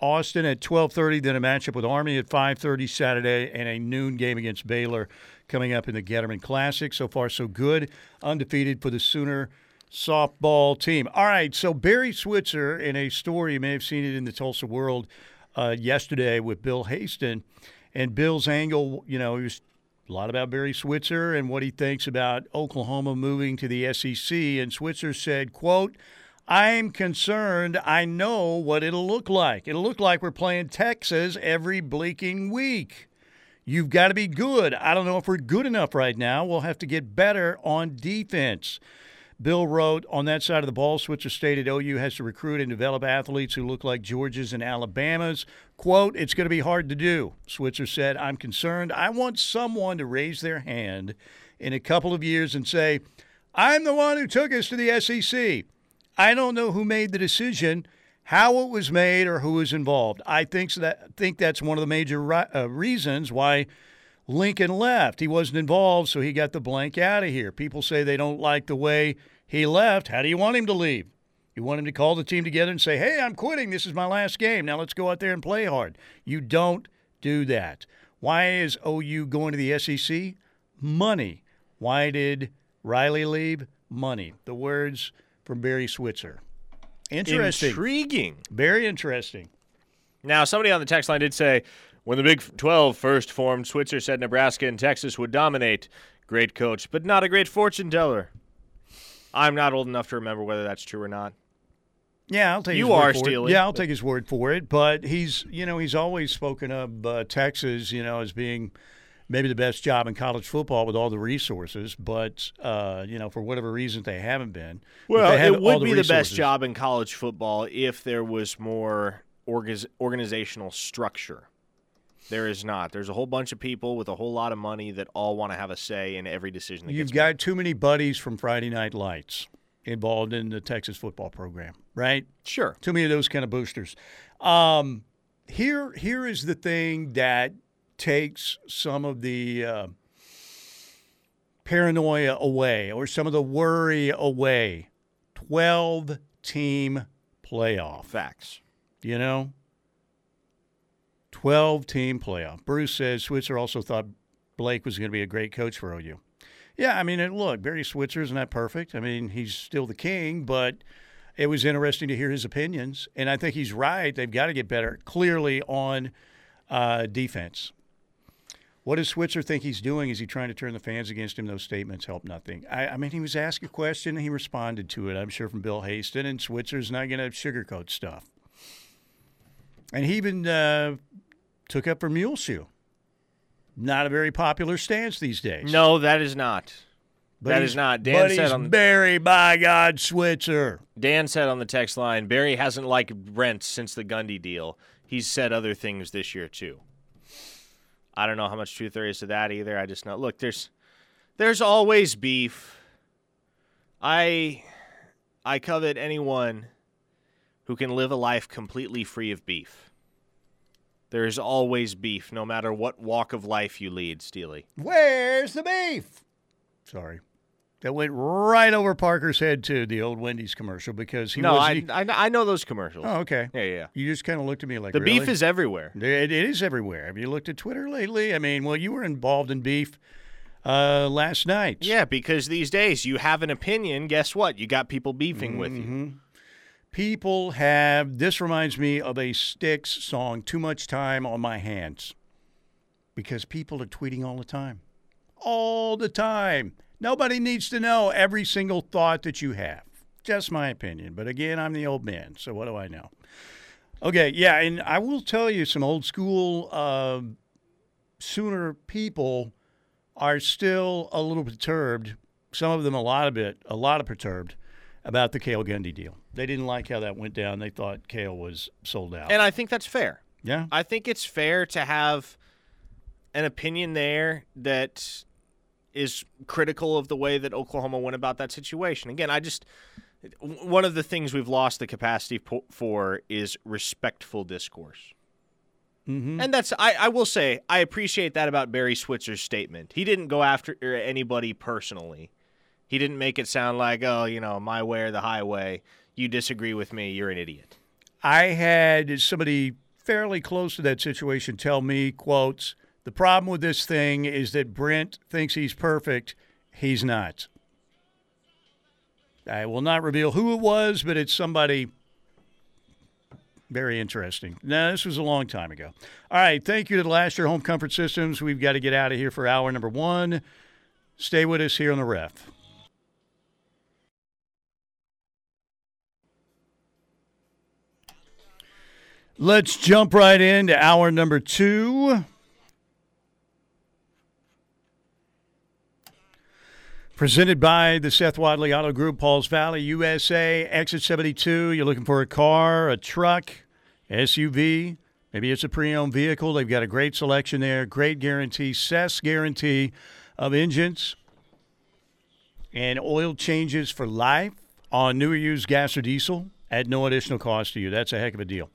Austin at 12:30. Then a matchup with Army at 5:30 Saturday, and a noon game against Baylor coming up in the Getterman Classic. So far, so good. Undefeated for the Sooner softball team. All right, so Barry Switzer in a story you may have seen it in the Tulsa World uh, yesterday with Bill Haisten, and Bill's angle. You know, he was a lot about Barry Switzer and what he thinks about Oklahoma moving to the SEC. And Switzer said, "quote." I'm concerned. I know what it'll look like. It'll look like we're playing Texas every bleaking week. You've got to be good. I don't know if we're good enough right now. We'll have to get better on defense. Bill wrote on that side of the ball, Switzer stated OU has to recruit and develop athletes who look like Georgia's and Alabama's. Quote, it's going to be hard to do. Switzer said, I'm concerned. I want someone to raise their hand in a couple of years and say, I'm the one who took us to the SEC. I don't know who made the decision, how it was made, or who was involved. I think that think that's one of the major uh, reasons why Lincoln left. He wasn't involved, so he got the blank out of here. People say they don't like the way he left. How do you want him to leave? You want him to call the team together and say, "Hey, I'm quitting. This is my last game. Now let's go out there and play hard." You don't do that. Why is OU going to the SEC? Money. Why did Riley leave? Money. The words from Barry Switzer. Interesting. Intriguing. Very interesting. Now, somebody on the text line did say when the Big 12 first formed, Switzer said Nebraska and Texas would dominate. Great coach, but not a great fortune teller. I'm not old enough to remember whether that's true or not. Yeah, I'll take you his word are for Steely. it. Yeah, I'll take his word for it. But he's, you know, he's always spoken of uh, Texas, you know, as being maybe the best job in college football with all the resources, but uh, you know, for whatever reason, they haven't been. Well, it would the be resources. the best job in college football if there was more organizational structure. There is not. There's a whole bunch of people with a whole lot of money that all want to have a say in every decision. That You've got too many buddies from Friday Night Lights involved in the Texas football program, right? Sure. Too many of those kind of boosters. Um, here, here is the thing that takes some of the uh, paranoia away or some of the worry away. 12 team playoff. Facts. You know? 12 team playoff. Bruce says Switzer also thought Blake was going to be a great coach for OU. Yeah, I mean, look, Barry Switzer isn't that perfect. I mean, he's still the king, but it was interesting to hear his opinions. And I think he's right. They've got to get better, clearly, on uh, defense. What does Switzer think he's doing? Is he trying to turn the fans against him? Those statements help nothing. I, I mean, he was asked a question and he responded to it, I'm sure, from Bill Haisten, and Switzer's not going to sugarcoat stuff. And he even uh, took up for Muleshoe. Not a very popular stance these days. No, that is not. But that is not. Dan but said he's on Barry, by God, Switzer. Dan said on the text line, Barry hasn't liked Brent since the Gundy deal. He's said other things this year too. I don't know how much truth there is to that either. I just know. Look, there's there's always beef. I I covet anyone who can live a life completely free of beef. There is always beef, no matter what walk of life you lead, Steely. Where's the beef? Sorry. That went right over Parker's head too, the old Wendy's commercial, because he no, was. I, I, I know those commercials. oh, okay. Yeah, yeah. You just kind of looked at me like The really? beef is everywhere. It, it is everywhere. Have you looked at Twitter lately? I mean, well, you were involved in beef uh, last night. Yeah, because these days you have an opinion. Guess what? You got people beefing with you. Mhm. People have. This reminds me of a Styx song, "Too Much Time on My Hands," because people are tweeting all the time, all the time. Nobody needs to know every single thought that you have. Just my opinion. But again, I'm the old man, so what do I know? Okay, yeah, and I will tell you some old school uh, Sooner people are still a little perturbed. Some of them a lot of it, a lot of perturbed about the Kale Gundy deal. They didn't like how that went down. They thought Kale was sold out. And I think that's fair. yeah, I think it's fair to have an opinion there that is critical of the way that Oklahoma went about that situation. Again, I just one of the things we've lost the capacity for is respectful discourse. mm-hmm. And that's I, I will say I appreciate that about Barry Switzer's statement. He didn't go after anybody personally. He didn't make it sound like, oh, you know, my way or the highway. You disagree with me, you're an idiot. I had somebody fairly close to that situation tell me, quotes, the problem with this thing is that Brent thinks he's perfect. He's not. I will not reveal who it was, but it's somebody very interesting. Now, this was a long time ago. All right. Thank you to the Last Year Home Comfort Systems. We've got to get out of here for hour number one. Stay with us here on the ref. Let's jump right into hour number two. Presented by the Seth Wadley Auto Group, Pauls Valley, USA, exit 72. You're looking for a car, a truck, SUV. Maybe it's a pre owned vehicle. They've got a great selection there, great guarantee, SES guarantee of engines and oil changes for life on new or used gas or diesel at no additional cost to you. That's a heck of a deal.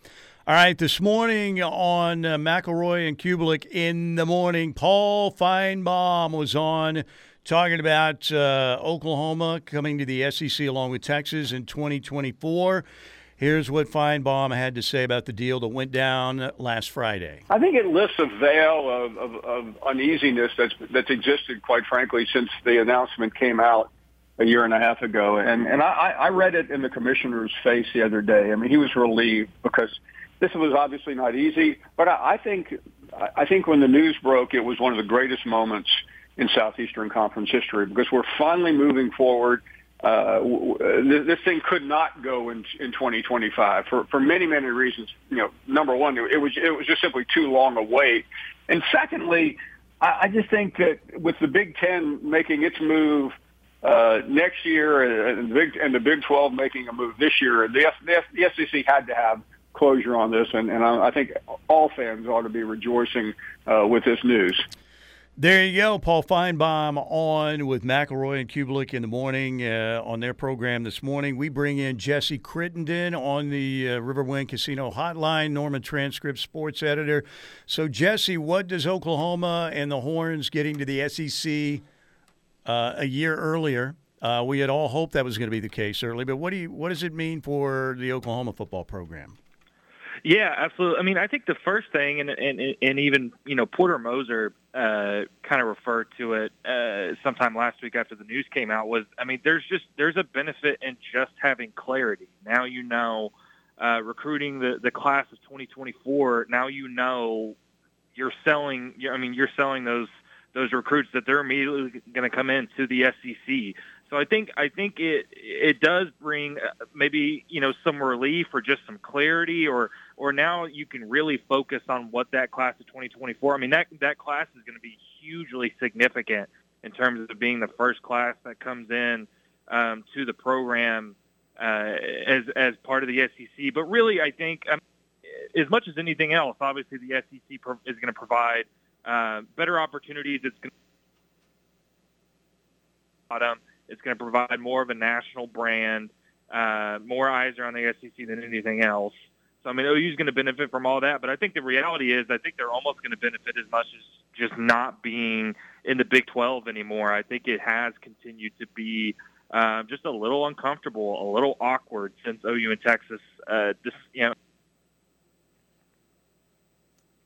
All right, this morning on uh, McElroy and Cubelic in the morning, Paul Finebaum was on talking about uh, Oklahoma coming to the SEC along with Texas in 2024. Here's what Finebaum had to say about the deal that went down last Friday. I think it lifts a veil of, of, of uneasiness that's that's existed, quite frankly, since the announcement came out a year and a half ago. And and I, I read it in the commissioner's face the other day. I mean, he was relieved because this was obviously not easy. But I, I think I think when the news broke, it was one of the greatest moments in Southeastern Conference history because we're finally moving forward. Uh, this thing could not go in in 2025 for for many many reasons. You know, number one, it was it was just simply too long a wait, and secondly, I, I just think that with the Big Ten making its move uh, next year and the Big and the Big 12 making a move this year, the, the, the SEC had to have closure on this, and, and I, I think all fans ought to be rejoicing uh, with this news. There you go, Paul Finebaum on with McElroy and Cubelic in the morning uh, on their program this morning. We bring in Jesse Crittenden on the uh, Riverwind Casino Hotline, Norman Transcript Sports Editor. So, Jesse, what does Oklahoma and the Horns getting to the SEC uh, a year earlier? Uh, we had all hoped that was going to be the case early, but what do you what does it mean for the Oklahoma football program? Yeah, absolutely. I mean, I think the first thing, and and, and even you know Porter Moser uh, kind of referred to it uh, sometime last week after the news came out. Was I mean, there's just there's a benefit in just having clarity. Now you know uh, recruiting the the class of 2024. Now you know you're selling. I mean, you're selling those those recruits that they're immediately going to come into the SEC. So I think I think it it does bring maybe you know some relief or just some clarity or or now you can really focus on what that class of 2024. I mean that that class is going to be hugely significant in terms of being the first class that comes in um, to the program uh, as as part of the SEC. But really, I think um, as much as anything else, obviously the SEC is going to provide uh, better opportunities. It's going to it's going to provide more of a national brand. Uh, more eyes are on the SEC than anything else. So I mean, OU's going to benefit from all that, but I think the reality is, I think they're almost going to benefit as much as just not being in the Big 12 anymore. I think it has continued to be uh, just a little uncomfortable, a little awkward since OU and Texas. Uh, this, you know,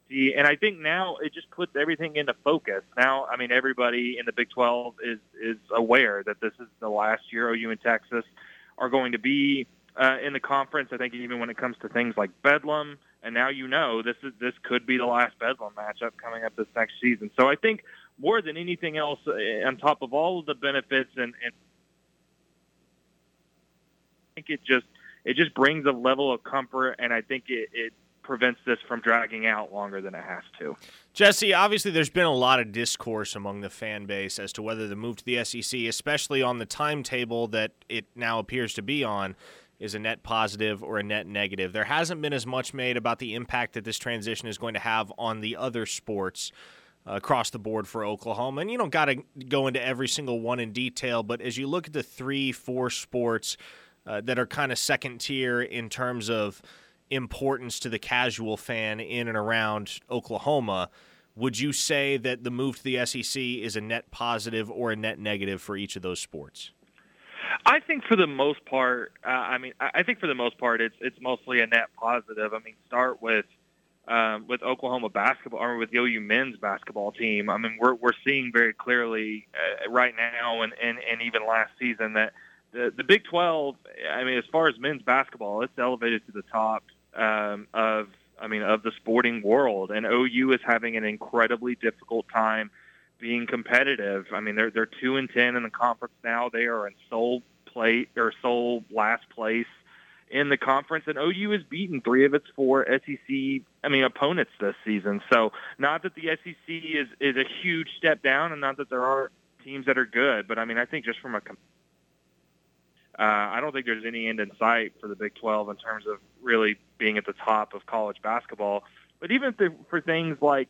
and I think now it just puts everything into focus. Now, I mean, everybody in the Big 12 is is aware that this is the last year OU and Texas are going to be uh, in the conference. I think even when it comes to things like Bedlam, and now you know this is this could be the last Bedlam matchup coming up this next season. So I think more than anything else, uh, on top of all of the benefits, and, and I think it just it just brings a level of comfort, and I think it, it prevents this from dragging out longer than it has to. Jesse, obviously, there's been a lot of discourse among the fan base as to whether the move to the SEC, especially on the timetable that it now appears to be on, is a net positive or a net negative. There hasn't been as much made about the impact that this transition is going to have on the other sports. Uh, across the board for Oklahoma. And you don't got to go into every single one in detail, but as you look at the three, four sports uh, that are kind of second tier in terms of importance to the casual fan in and around Oklahoma. Would you say that the move to the SEC is a net positive or a net negative for each of those sports? I think for the most part, uh, I mean, I think for the most part, it's it's mostly a net positive. I mean, start with um, with Oklahoma basketball or with the OU men's basketball team. I mean, we're we're seeing very clearly uh, right now, and, and and even last season that the the Big 12. I mean, as far as men's basketball, it's elevated to the top um, of I mean of the sporting world, and OU is having an incredibly difficult time being competitive. I mean they're they're two and ten in the conference now. They are in sole play or sole last place in the conference, and OU has beaten three of its four SEC I mean opponents this season. So not that the SEC is is a huge step down, and not that there are teams that are good, but I mean I think just from a uh, I don't think there's any end in sight for the Big 12 in terms of really being at the top of college basketball. But even th- for things like,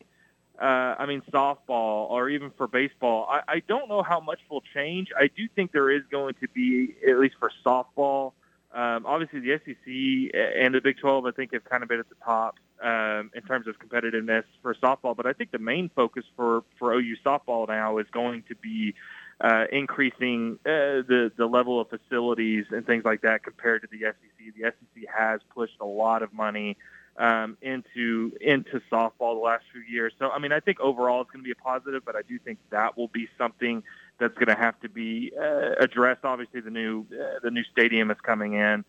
uh, I mean, softball or even for baseball, I, I don't know how much will change. I do think there is going to be, at least for softball, um, obviously the SEC and the Big 12, I think, have kind of been at the top um, in terms of competitiveness for softball. But I think the main focus for, for OU softball now is going to be uh, increasing uh, the the level of facilities and things like that compared to the SEC. The SEC has pushed a lot of money um, into into softball the last few years. So I mean, I think overall it's going to be a positive, but I do think that will be something that's going to have to be uh, addressed. Obviously, the new uh, the new stadium is coming in.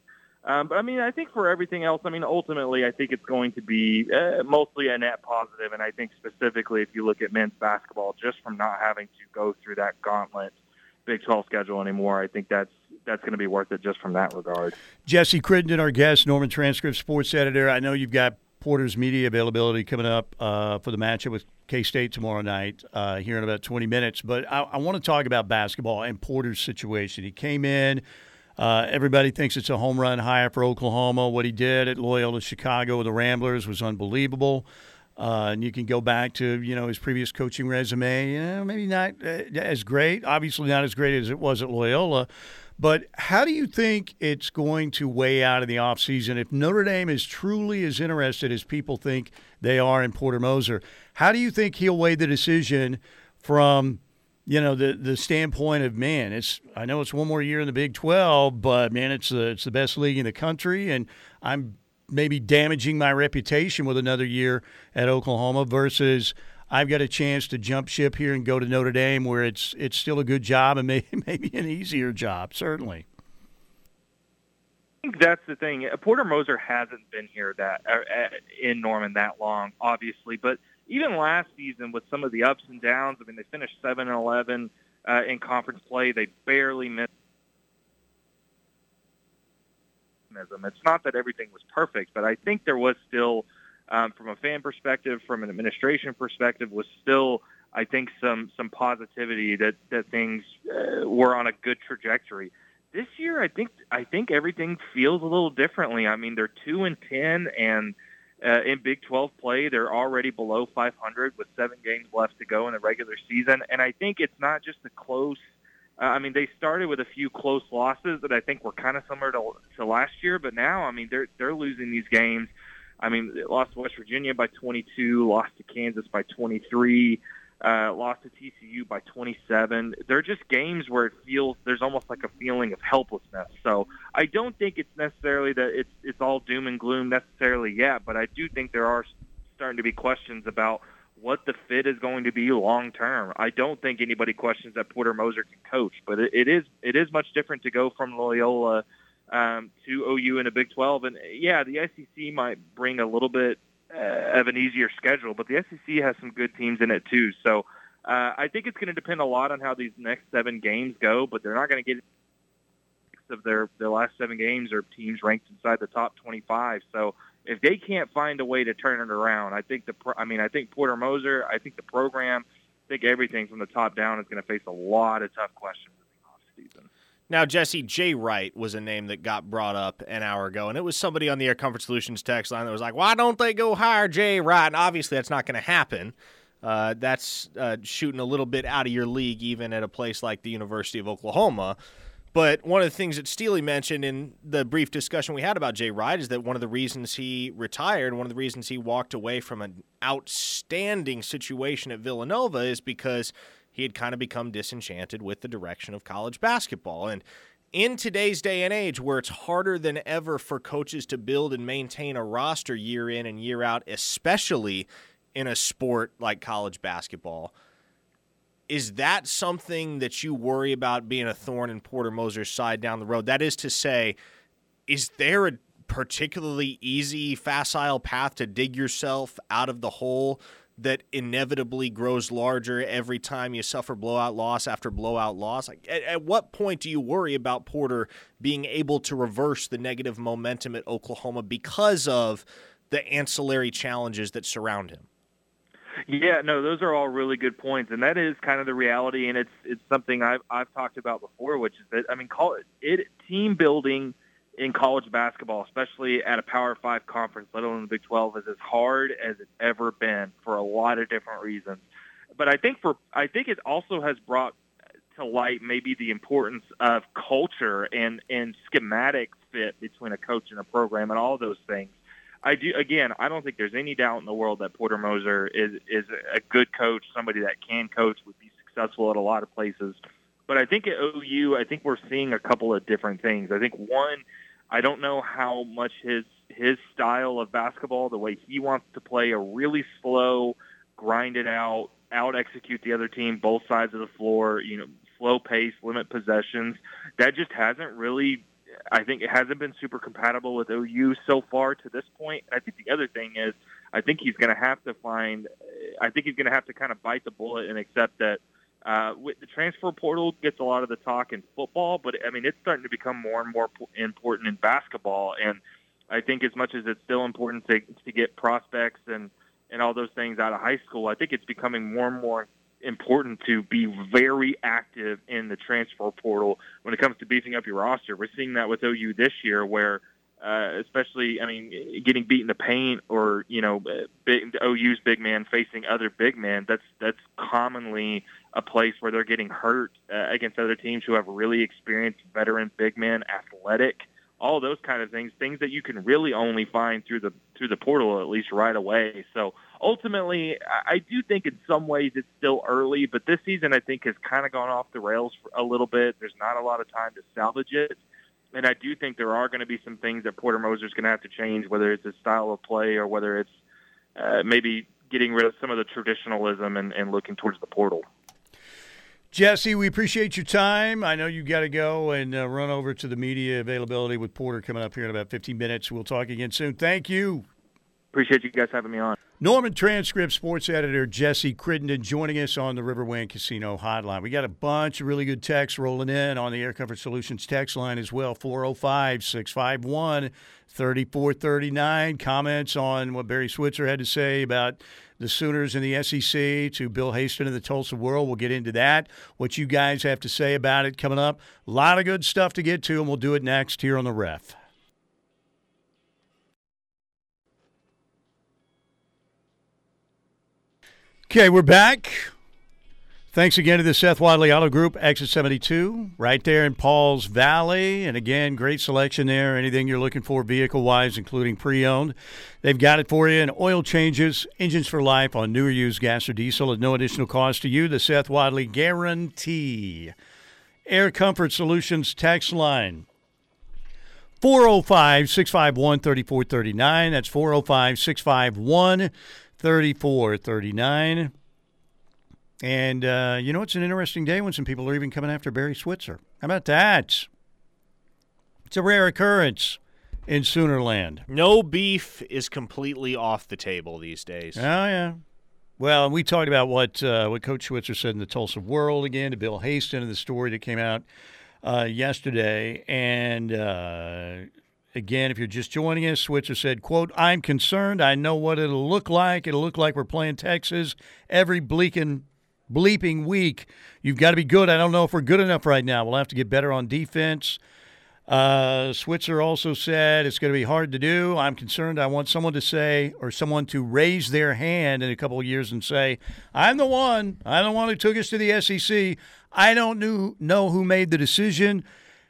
Um, but I mean, I think for everything else, I mean, ultimately, I think it's going to be uh, mostly a net positive. And I think specifically, if you look at men's basketball, just from not having to go through that gauntlet Big 12 schedule anymore, I think that's that's going to be worth it just from that regard. Jesse Crittenden, our guest, Norman Transcript Sports Editor. I know you've got Porter's media availability coming up uh, for the matchup with K State tomorrow night uh, here in about 20 minutes. But I, I want to talk about basketball and Porter's situation. He came in uh, everybody thinks it's a home run hire for Oklahoma. What he did at Loyola Chicago with the Ramblers was unbelievable. Uh, and you can go back to you know his previous coaching resume. You know, maybe not uh, as great, obviously not as great as it was at Loyola. But how do you think it's going to weigh out in the offseason if Notre Dame is truly as interested as people think they are in Porter Moser? How do you think he'll weigh the decision from you know the the standpoint of man, it's I know it's one more year in the Big Twelve, but man, it's the it's the best league in the country, and I'm maybe damaging my reputation with another year at Oklahoma versus I've got a chance to jump ship here and go to Notre Dame, where it's it's still a good job and maybe [LAUGHS] maybe an easier job, certainly. I think that's the thing. Porter Moser hasn't been here that uh, uh, in Norman that long, obviously, but even last season with some of the ups and downs. I mean, they finished seven and eleven uh, in conference play. They barely missed. It's not that everything was perfect, but I think there was still, um, from a fan perspective, from an administration perspective, was still, I think, some some positivity that that things uh, were on a good trajectory. This year, I think I think everything feels a little differently. I mean, they're two and ten, and uh, in Big 12 play, they're already below 500 with seven games left to go in the regular season. And I think it's not just a close Uh, I mean, they started with a few close losses that I think were kind of similar to, to last year, but now, I mean, they're they're losing these games. I mean, they lost West Virginia by 22, lost to Kansas by 23, uh, lost to TCU by 27. They're just games where it feels there's almost like a feeling of helplessness. So I don't think it's necessarily that it's it's all doom and gloom necessarily yet, but I do think there are starting to be questions about what the fit is going to be long term. I don't think anybody questions that Porter Moser can coach, but it, it is it is much different to go from Loyola um, to OU in a Big 12. And yeah, the SEC might bring a little bit uh, of an easier schedule, but the SEC has some good teams in it too. So uh, I think it's going to depend a lot on how these next seven games go, but they're not going to get of their their last seven games are teams ranked inside the top 25. So if they can't find a way to turn it around, I think the I mean I think Porter Moser, I think the program, I think everything from the top down is going to face a lot of tough questions. Now, Jesse, Jay Wright was a name that got brought up an hour ago, and it was somebody on the Air Comfort Solutions text line that was like, why don't they go hire Jay Wright? And obviously, that's not going to happen. Uh, that's uh, shooting a little bit out of your league, even at a place like the University of Oklahoma. But one of the things that Steely mentioned in the brief discussion we had about Jay Wright is that one of the reasons he retired, one of the reasons he walked away from an outstanding situation at Villanova is because he had kind of become disenchanted with the direction of college basketball. And in today's day and age, where it's harder than ever for coaches to build and maintain a roster year in and year out, especially in a sport like college basketball, is that something that you worry about being a thorn in Porter Moser's side down the road? That is to say, is there a particularly easy, facile path to dig yourself out of the hole that inevitably grows larger every time you suffer blowout loss after blowout loss? Like, at, at what point do you worry about Porter being able to reverse the negative momentum at Oklahoma because of the ancillary challenges that surround him? Yeah, no, those are all really good points, and that is kind of the reality, and it's it's something I've I've talked about before, which is that I mean, call it, it team building in college basketball, especially at a Power Five conference, let alone the Big Twelve, is as hard as it's ever been for a lot of different reasons. But I think for I think it also has brought to light maybe the importance of culture and and schematic fit between a coach and a program and all those things. I do again. I don't think there's any doubt in the world that Porter Moser is is a good coach, somebody that can coach, would be successful at a lot of places. But I think at OU, I think we're seeing a couple of different things. I think one, I don't know how much his his style of basketball, the way he wants to play, a really slow, grind it out, out execute the other team, both sides of the floor, you know, slow pace, limit possessions. That just hasn't really I think it hasn't been super compatible with OU so far to this point. I think the other thing is, I think he's going to have to find. I think he's going to have to kind of bite the bullet and accept that uh, with the transfer portal gets a lot of the talk in football, but I mean it's starting to become more and more important in basketball. And I think as much as it's still important to to get prospects and and all those things out of high school, I think it's becoming more and more important to be very active in the transfer portal when it comes to beefing up your roster. We're seeing that with OU this year, where uh, especially, I mean, getting beat in the paint or you know, big, OU's big man facing other big men. That's that's commonly a place where they're getting hurt uh, against other teams who have really experienced veteran big men, athletic all those kind of things, things that you can really only find through the through the portal at least right away. So ultimately, I do think in some ways it's still early, but this season I think has kind of gone off the rails for a little bit. There's not a lot of time to salvage it. And I do think there are going to be some things that Porter Moser is going to have to change, whether it's his style of play or whether it's uh, maybe getting rid of some of the traditionalism and, and looking towards the portal. Jesse, we appreciate your time. I know you got to go and uh, run over to the media availability with Porter coming up here in about 15 minutes. We'll talk again soon. Thank you. Appreciate you guys having me on. Norman Transcript sports editor Jesse Crittenden joining us on the Riverwind Casino hotline. We got a bunch of really good texts rolling in on the Air Comfort Solutions text line as well 405 651 3439. Comments on what Barry Switzer had to say about the Sooners in the SEC to Bill Haisten in the Tulsa World. We'll get into that. What you guys have to say about it coming up. A lot of good stuff to get to, and we'll do it next here on the ref. Okay, we're back. Thanks again to the Seth Wadley Auto Group, Exit 72, right there in Pauls Valley. And again, great selection there. Anything you're looking for vehicle wise, including pre owned. They've got it for you. And oil changes, engines for life on newer used gas or diesel at no additional cost to you. The Seth Wadley Guarantee. Air Comfort Solutions text line 405 651 3439. That's 405 651 3439. And uh, you know, it's an interesting day when some people are even coming after Barry Switzer. How about that? It's a rare occurrence in Soonerland. No beef is completely off the table these days. Oh yeah. Well, we talked about what uh, what Coach Switzer said in the Tulsa World again to Bill Haisten in the story that came out uh, yesterday, and uh, again, if you're just joining us, Switzer said, "quote I'm concerned. I know what it'll look like. It'll look like we're playing Texas every bleaking bleeping week. You've got to be good. I don't know if we're good enough right now. We'll have to get better on defense. Uh, Switzer also said it's going to be hard to do. I'm concerned. I want someone to say or someone to raise their hand in a couple of years and say, I'm the one. I'm the one who took us to the SEC. I don't knew, know who made the decision,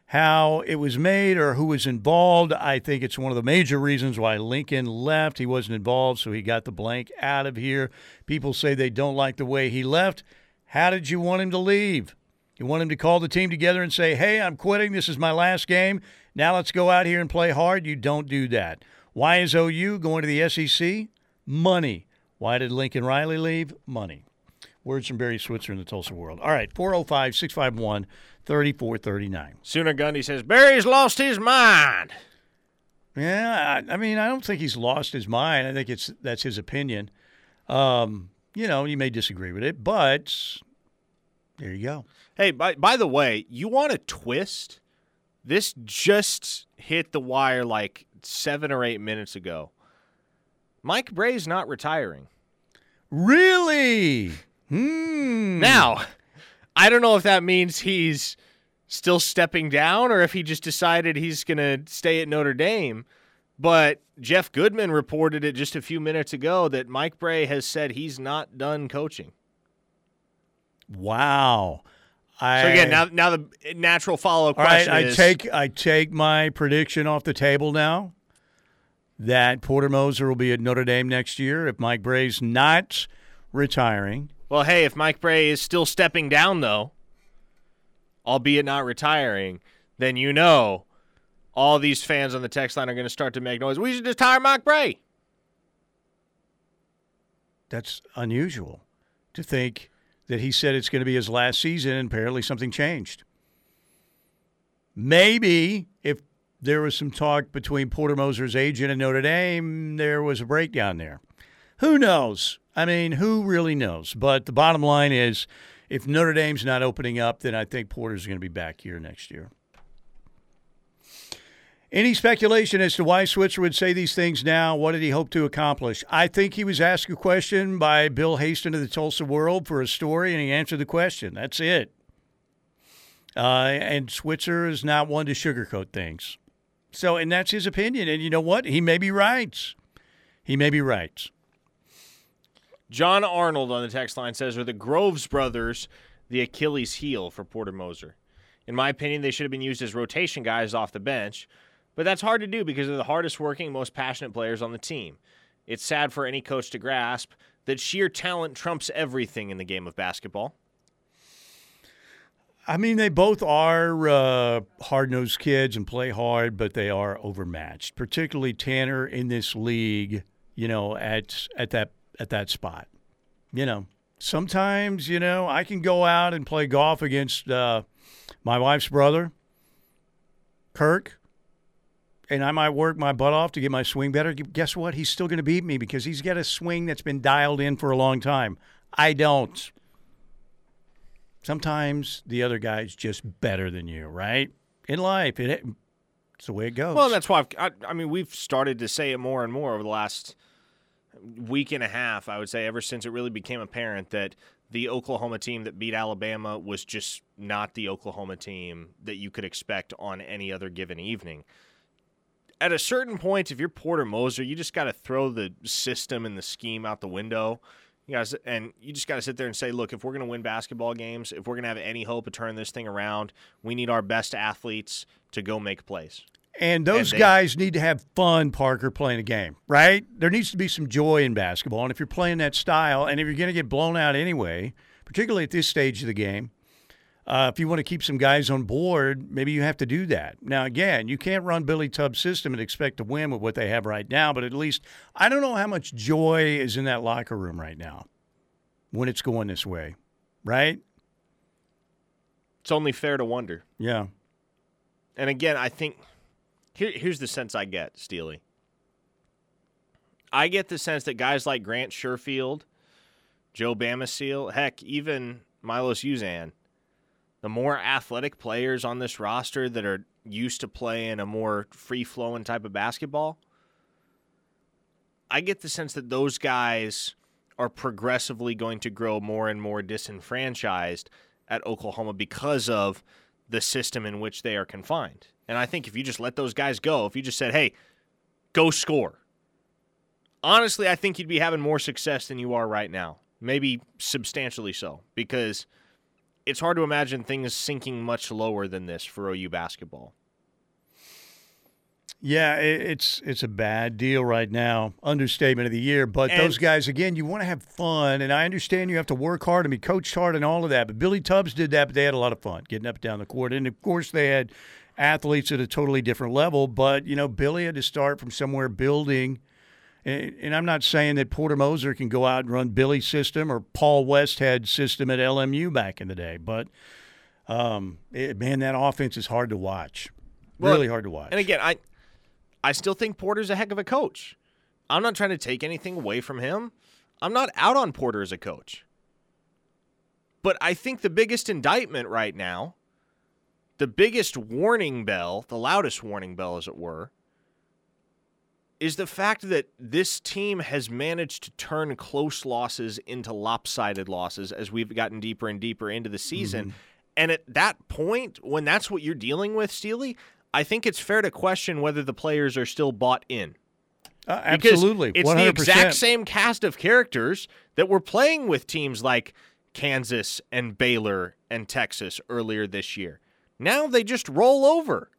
how it was made, or who was involved. I think it's one of the major reasons why Lincoln left. He wasn't involved, so he got the blank out of here. People say they don't like the way he left. How did you want him to leave? You want him to call the team together and say, hey, I'm quitting. This is my last game. Now let's go out here and play hard. You don't do that. Why is OU going to the SEC? Money. Why did Lincoln Riley leave? Money. Words from Barry Switzer in the Tulsa World. All right, 405 651 3439. Sooner Gundy says, Barry's lost his mind. Yeah, I, I, mean, I don't think he's lost his mind. I think it's that's his opinion. Um, you know, you may disagree with it, but there you go. Hey, by, by the way, you want a twist? This just hit the wire like seven or eight minutes ago. Mike Brey's not retiring. Really? Hmm. Now, I don't know if that means he's still stepping down or if he just decided he's going to stay at Notre Dame. But Jeff Goodman reported it just a few minutes ago that Mike Brey has said he's not done coaching. Wow. I, so again, now now the natural follow up question right, is: I take I take my prediction off the table now. That Porter Moser will be at Notre Dame next year if Mike Brey's not retiring. Well, hey, if Mike Brey is still stepping down though, albeit not retiring, then you know all these fans on the text line are going to start to make noise. We should just hire Mike Brey. That's unusual to think that he said it's going to be his last season, and apparently something changed. Maybe if there was some talk between Porter Moser's agent and Notre Dame, there was a breakdown there. Who knows? I mean, who really knows? But the bottom line is if Notre Dame's not opening up, then I think Porter's going to be back here next year. Any speculation as to why Switzer would say these things now? What did he hope to accomplish? I think he was asked a question by Bill Haisten of the Tulsa World for a story, and he answered the question. That's it. Uh, and Switzer is not one to sugarcoat things. So, and that's his opinion. And you know what? He may be right. He may be right. John Arnold on the text line says, Are the Groves brothers the Achilles heel for Porter Moser? In my opinion, they should have been used as rotation guys off the bench. But that's hard to do because they're the hardest working, most passionate players on the team. It's sad for any coach to grasp that sheer talent trumps everything in the game of basketball. I mean, they both are uh, hard nosed kids and play hard, but they are overmatched, particularly Tanner in this league, you know, at, at, that, at that spot. You know, sometimes, you know, I can go out and play golf against uh, my wife's brother, Kirk, and I might work my butt off to get my swing better. Guess what? He's still going to beat me because he's got a swing that's been dialed in for a long time. I don't. Sometimes the other guy's just better than you, right? In life, it, it's the way it goes. Well, that's why I've, I, I mean we've started to say it more and more over the last week and a half. I would say ever since it really became apparent that the Oklahoma team that beat Alabama was just not the Oklahoma team that you could expect on any other given evening at a certain point, if you're Porter Moser, you just got to throw the system and the scheme out the window. You guys, and you just got to sit there and say, look, if we're going to win basketball games, if we're going to have any hope of turning this thing around, we need our best athletes to go make plays. And those And they- guys need to have fun, Parker, playing a game, right? There needs to be some joy in basketball. And if you're playing that style, and if you're going to get blown out anyway, particularly at this stage of the game, uh, if you want to keep some guys on board, maybe you have to do that. Now, again, you can't run Billy Tubbs' system and expect to win with what they have right now, but at least I don't know how much joy is in that locker room right now when it's going this way, right? It's only fair to wonder. Yeah. And again, I think here, here's the sense I get, Steely. I get the sense that guys like Grant Sherfield, Joe Bamisile, heck, even Milos Uzan, the more athletic players on this roster that are used to playing a more free flowing type of basketball, I get the sense that those guys are progressively going to grow more and more disenfranchised at Oklahoma because of the system in which they are confined. And I think if you just let those guys go, if you just said, hey, go score, honestly, I think you'd be having more success than you are right now. Maybe substantially so, because it's hard to imagine things sinking much lower than this for OU basketball. Yeah, it's it's a bad deal right now. Understatement of the year. But And- those guys, again, you want to have fun, and I understand you have to work hard and be coached hard and all of that. But Billy Tubbs did that, but they had a lot of fun getting up and down the court, and of course they had athletes at a totally different level. But you know, Billy had to start from somewhere building. And, and I'm not saying that Porter Moser can go out and run Billy's system or Paul Westhead's system at LMU back in the day, but um, it, man, that offense is hard to watch. Well, really hard to watch. And again, I I still think Porter's a heck of a coach. I'm not trying to take anything away from him. I'm not out on Porter as a coach. But I think the biggest indictment right now, the biggest warning bell, the loudest warning bell, as it were, is the fact that this team has managed to turn close losses into lopsided losses as we've gotten deeper and deeper into the season. And at that point, when that's what you're dealing with, Steely, I think it's fair to question whether the players are still bought in. Uh, Because absolutely, It's 100%. the exact same cast of characters that were playing with teams like Kansas and Baylor and Texas earlier this year. Now they just roll over.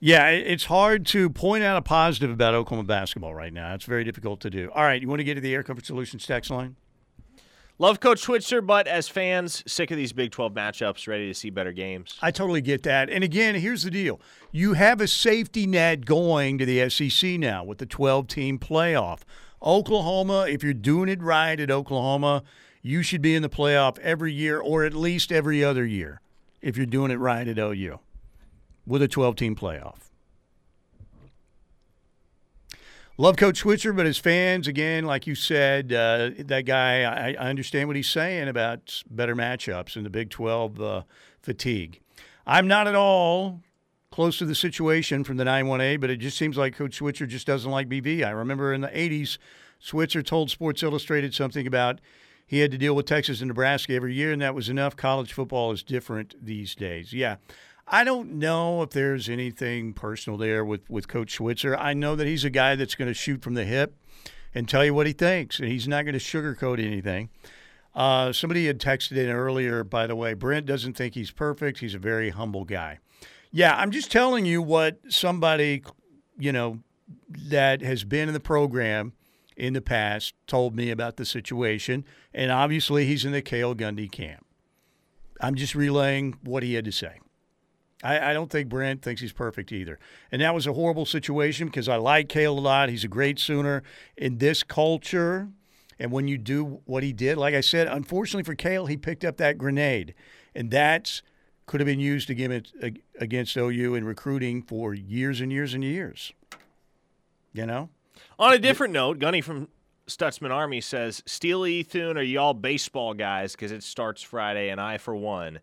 Yeah, it's hard to point out a positive about Oklahoma basketball right now. It's very difficult to do. All right, you want to get to the Air Comfort Solutions text line? Love Coach Switzer, but as fans, sick of these Big 12 matchups, ready to see better games. I totally get that. And again, here's the deal: you have a safety net going to the SEC now with the 12-team playoff. Oklahoma, if you're doing it right at Oklahoma, you should be in the playoff every year, or at least every other year, if you're doing it right at OU with a 12-team playoff. Love Coach Switzer, but as fans, again, like you said, uh, that guy, I, I understand what he's saying about better matchups and the Big 12 uh, fatigue. I'm not at all close to the situation from the 9-1A, but it just seems like Coach Switzer just doesn't like BV. I remember in the 80s, Switzer told Sports Illustrated something about he had to deal with Texas and Nebraska every year, and that was enough. College football is different these days. Yeah. I don't know if there's anything personal there with, with Coach Switzer. I know that he's a guy that's going to shoot from the hip and tell you what he thinks, and he's not going to sugarcoat anything. Uh, somebody had texted in earlier, by the way. Brent doesn't think he's perfect. He's a very humble guy. Yeah, I'm just telling you what somebody, you know, that has been in the program in the past told me about the situation. And obviously, he's in the Cale Gundy camp. I'm just relaying what he had to say. I, I don't think Brent thinks he's perfect either. And that was a horrible situation because I like Cale a lot. He's a great Sooner. In this culture, and when you do what he did, like I said, unfortunately for Cale, he picked up that grenade. And that's could have been used against, against OU in recruiting for years and years and years. You know? On a different note, Gunny from Stutsman Army says, Steely, Thune, are y'all baseball guys? Because it starts Friday, and I, for one,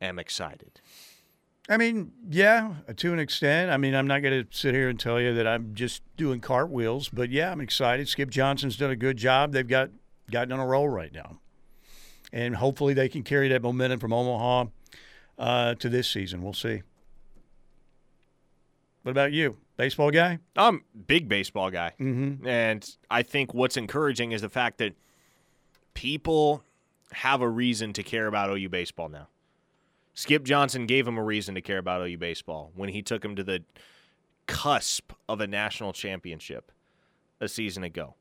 am excited. I mean, yeah, to an extent. I mean, I'm not going to sit here and tell you that I'm just doing cartwheels, but yeah, I'm excited. Skip Johnson's done a good job. They've got gotten on a roll right now, and hopefully they can carry that momentum from Omaha uh, to this season. We'll see. What about you, baseball guy? I'm a big baseball guy. Mm-hmm. And I think what's encouraging is the fact that people have a reason to care about OU baseball now. Skip Johnson gave him a reason to care about OU baseball when he took him to the cusp of a national championship a season ago.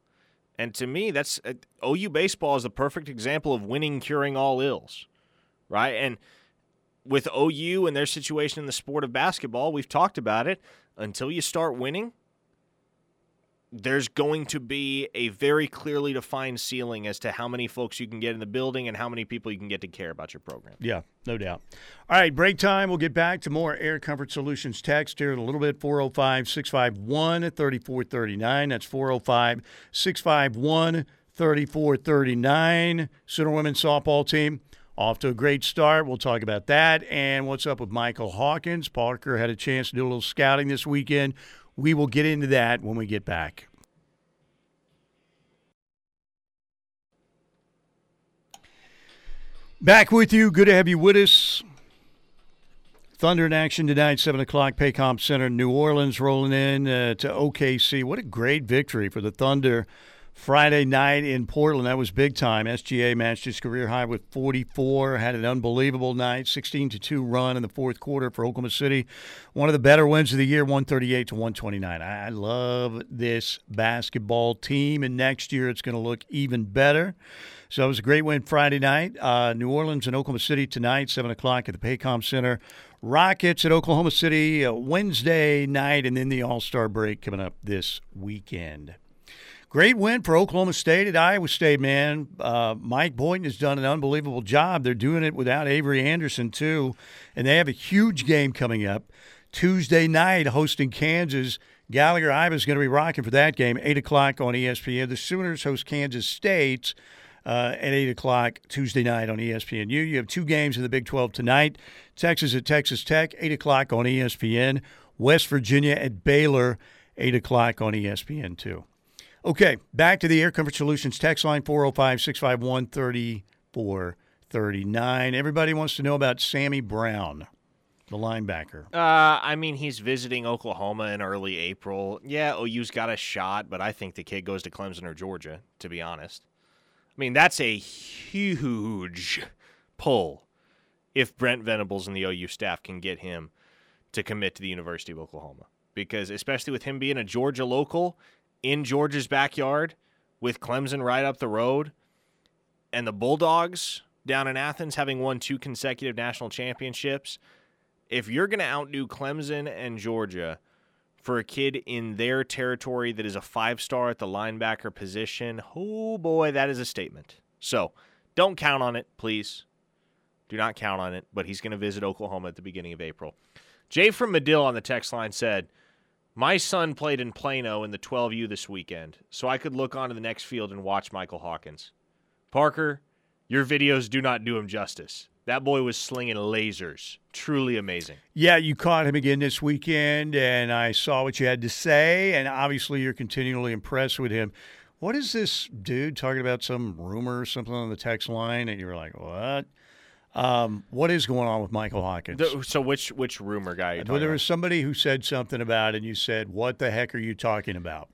And to me, that's uh, OU baseball is the perfect example of winning curing all ills, right? And with OU and their situation in the sport of basketball, we've talked about it. Until you start winning, there's going to be a very clearly defined ceiling as to how many folks you can get in the building and how many people you can get to care about your program. Yeah, no doubt. All right, break time. We'll get back to more Air Comfort Solutions text here in a little bit 405 651 3439. That's 405 651 3439. Sooner Women's Softball Team. Off to a great start. We'll talk about that and what's up with Michael Hawkins. Parker had a chance to do a little scouting this weekend. We will get into that when we get back. Back with you. Good to have you with us. Thunder in action tonight, 7 o'clock, Paycom Center, New Orleans rolling in uh, to OKC. What a great victory for the Thunder Friday night in Portland. That was big time. SGA matched his career high with 44. Had an unbelievable night, 16 to 2 run in the fourth quarter for Oklahoma City. One of the better wins of the year, 138 to 129. I love this basketball team, and next year it's going to look even better. So it was a great win Friday night. Uh, New Orleans and Oklahoma City tonight, 7 o'clock at the Paycom Center. Rockets at Oklahoma City uh, Wednesday night, and then the All Star break coming up this weekend. Great win for Oklahoma State at Iowa State, man. Uh, Mike Boynton has done an unbelievable job. They're doing it without Avery Anderson, too. And they have a huge game coming up Tuesday night hosting Kansas. Gallagher Iba is going to be rocking for that game, 8 o'clock on ESPN. The Sooners host Kansas State uh, at 8 o'clock Tuesday night on ESPNU. You have two games in the Big 12 tonight Texas at Texas Tech, 8 o'clock on ESPN. West Virginia at Baylor, 8 o'clock on ESPN, too. Okay, back to the Air Comfort Solutions text line 405 651 3439. Everybody wants to know about Sammy Brown, the linebacker. Uh, I mean, he's visiting Oklahoma in early April. Yeah, OU's got a shot, but I think the kid goes to Clemson or Georgia, to be honest. I mean, that's a huge pull if Brent Venables and the OU staff can get him to commit to the University of Oklahoma. Because, especially with him being a Georgia local, in Georgia's backyard with Clemson right up the road and the Bulldogs down in Athens having won two consecutive national championships. If you're going to outdo Clemson and Georgia for a kid in their territory that is a five star at the linebacker position, oh boy, that is a statement. So don't count on it, please. Do not count on it, but he's going to visit Oklahoma at the beginning of April. Jay from Madill on the text line said, my son played in Plano in the 12U this weekend, so I could look onto the next field and watch Michael Hawkins. Parker, your videos do not do him justice. That boy was slinging lasers. Truly amazing. Yeah, you caught him again this weekend, and I saw what you had to say, and obviously you're continually impressed with him. What is this dude talking about? Some rumor or something on the text line, and you were like, what? Um, what is going on with Michael Hawkins? The, so which which rumor guy? well, there was somebody who said something about, it and you said, "What the heck are you talking about?"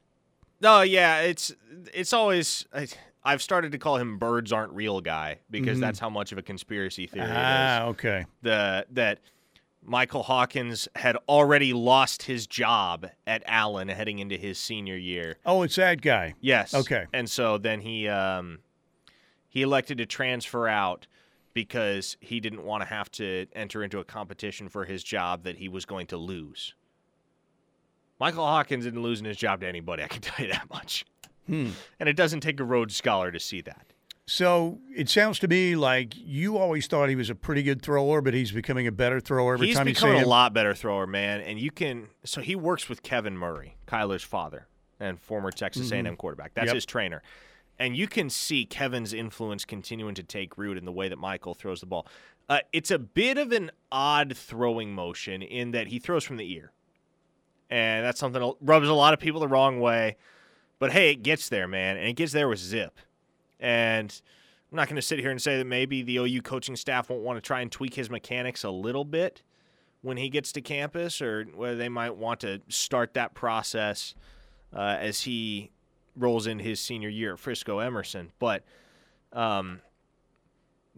No, yeah, it's it's always. I, I've started to call him "birds aren't real" guy because mm-hmm. that's how much of a conspiracy theory ah, it is. okay. The that Michael Hawkins had already lost his job at Allen heading into his senior year. Oh, it's that guy. Yes. Okay. And so then he um, he elected to transfer out because he didn't want to have to enter into a competition for his job that he was going to lose. Michael Hawkins isn't losing his job to anybody, I can [LAUGHS] tell you that much. Hmm. And it doesn't take a Rhodes Scholar to see that. So it sounds to me like you always thought he was a pretty good thrower, but he's becoming a better thrower every he's time you see him. He's becoming a lot better thrower, man. And you can. So he works with Kevin Murray, Kyler's father and former Texas mm-hmm. A&M quarterback. That's yep. his trainer and you can see Kevin's influence continuing to take root in the way that Michael throws the ball. Uh, it's a bit of an odd throwing motion in that he throws from the ear, and that's something that rubs a lot of people the wrong way. But hey, it gets there, man, and it gets there with zip. And I'm not going to sit here and say that maybe the OU coaching staff won't want to try and tweak his mechanics a little bit when he gets to campus, or whether they might want to start that process uh, as he rolls in his senior year at Frisco Emerson. But Um,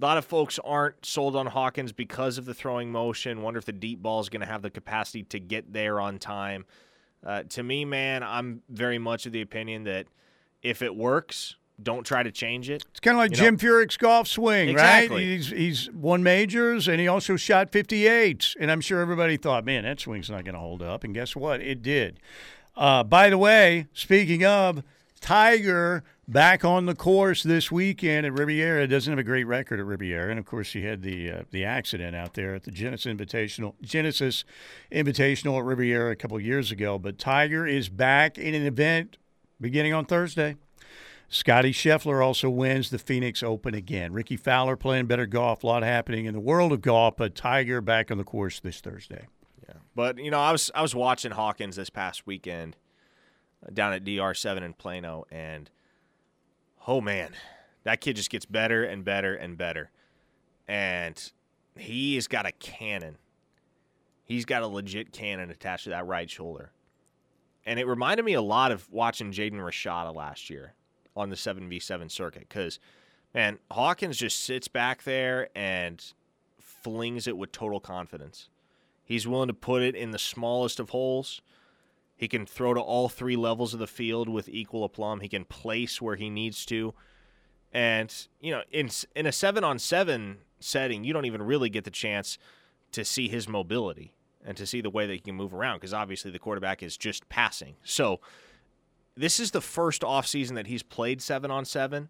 a lot of folks aren't sold on Hawkins because of the throwing motion. Wonder if the deep ball is going to have the capacity to get there on time. Uh, to me, man, I'm very much of the opinion that if it works, don't try to change it. It's kind of like You Jim know- Furyk's golf swing, Exactly. right? He's he's won majors and he also shot 58. And I'm sure everybody thought, man, that swing's not going to hold up. And guess what? It did. Uh, by the way, speaking of Tiger back on the course this weekend at Riviera, doesn't have a great record at Riviera, and of course he had the uh, the accident out there at the Genesis Invitational Genesis Invitational at Riviera a couple years ago. But Tiger is back in an event beginning on Thursday. Scottie Scheffler also wins the Phoenix Open again. Rickie Fowler playing better golf. A lot happening in the world of golf, but Tiger back on the course this Thursday. Yeah, but you know, I was I was watching Hawkins this past weekend down at DR7 in Plano, and oh man, that kid just gets better and better and better, and he has got a cannon. He's got a legit cannon attached to that right shoulder, and it reminded me a lot of watching Jaden Rashada last year on the 7v7 circuit because man, Hawkins just sits back there and flings it with total confidence. He's willing to put it in the smallest of holes. He can throw to all three levels of the field with equal aplomb. He can place where he needs to. And, you know, in in a 7 on 7 setting, you don't even really get the chance to see his mobility and to see the way that he can move around because obviously the quarterback is just passing. So, this is the first offseason that he's played 7 on 7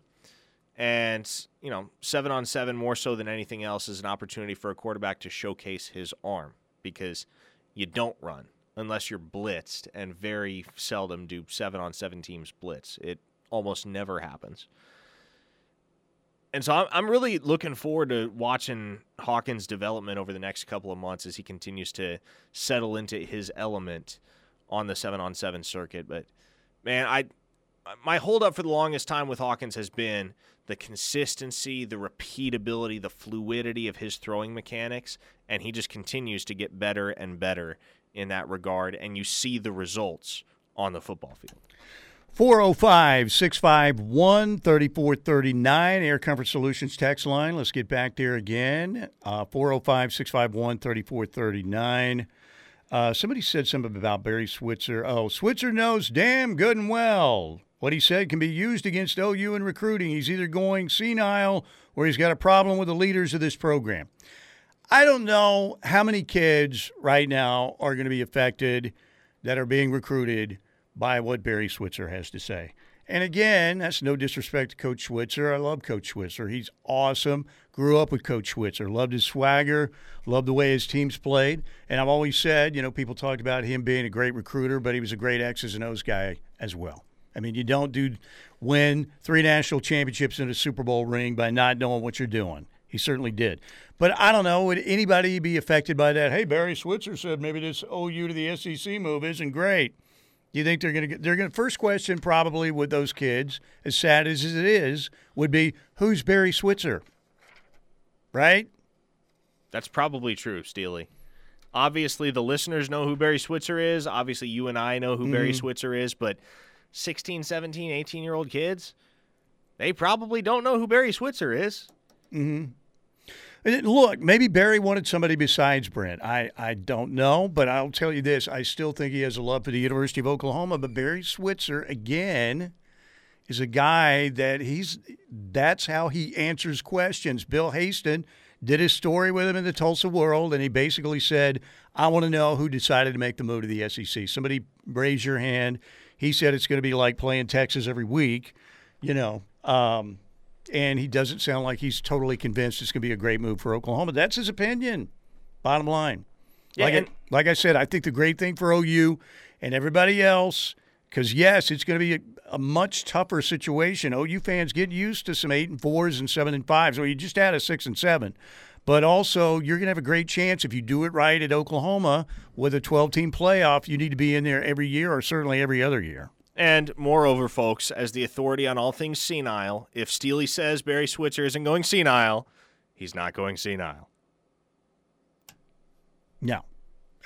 and you know, seven on seven more so than anything else is an opportunity for a quarterback to showcase his arm because you don't run unless you're blitzed, and very seldom do seven on seven teams blitz. It almost never happens. And so I'm, really looking forward to watching Hawkins' development over the next couple of months as he continues to settle into his element on the seven on seven circuit. But man, I my holdup for the longest time with Hawkins has been the consistency, the repeatability, the fluidity of his throwing mechanics, and he just continues to get better and better in that regard. And you see the results on the football field. 405 651 3439, Air Comfort Solutions text line. Let's get back there again. Uh, 405 651 3439. Uh, somebody said something about Barry Switzer. Oh, Switzer knows damn good and well what he said can be used against OU in recruiting. He's either going senile or he's got a problem with the leaders of this program. I don't know how many kids right now are going to be affected that are being recruited by what Barry Switzer has to say. And again, that's no disrespect to Coach Switzer. I love Coach Switzer. He's awesome. Grew up with Coach Switzer. Loved his swagger. Loved the way his teams played. And I've always said, you know, people talked about him being a great recruiter, but he was a great X's and O's guy as well. I mean, you don't do win three national championships in a Super Bowl ring by not knowing what you're doing. He certainly did. But I don't know, would anybody be affected by that? Hey, Barry Switzer said maybe this OU to the SEC move isn't great. Do you think they're going to get? They're going to. First question probably with those kids, as sad as it is, would be who's Barry Switzer, right? That's probably true, Steely. Obviously, the listeners know who Barry Switzer is. Obviously, you and I know who Barry mm-hmm. Switzer is, but 16, 17, 18 year old kids, they probably don't know who Barry Switzer is. And Look, maybe Barry wanted somebody besides Brent. I, I don't know, but I'll tell you this: I still think he has a love for the University of Oklahoma. But Barry Switzer again is a guy that he's that's how he answers questions. Bill Haisten did his story with him in the Tulsa World, and he basically said, "I want to know who decided to make the move to the SEC." Somebody raise your hand. He said it's going to be like playing Texas every week, you know. Um, and he doesn't sound like he's totally convinced it's going to be a great move for Oklahoma. That's his opinion. Bottom line. Yeah, like, I, like I said, I think the great thing for OU and everybody else, because yes, it's going to be a, a much tougher situation. OU fans get used to some eight and fours and seven and fives. or you just add a six and seven. But also, you're going to have a great chance if you do it right at Oklahoma with a 12 team playoff. You need to be in there every year or certainly every other year. And moreover, folks, as the authority on all things senile, if Steely says Barry Switzer isn't going senile, he's not going senile. No,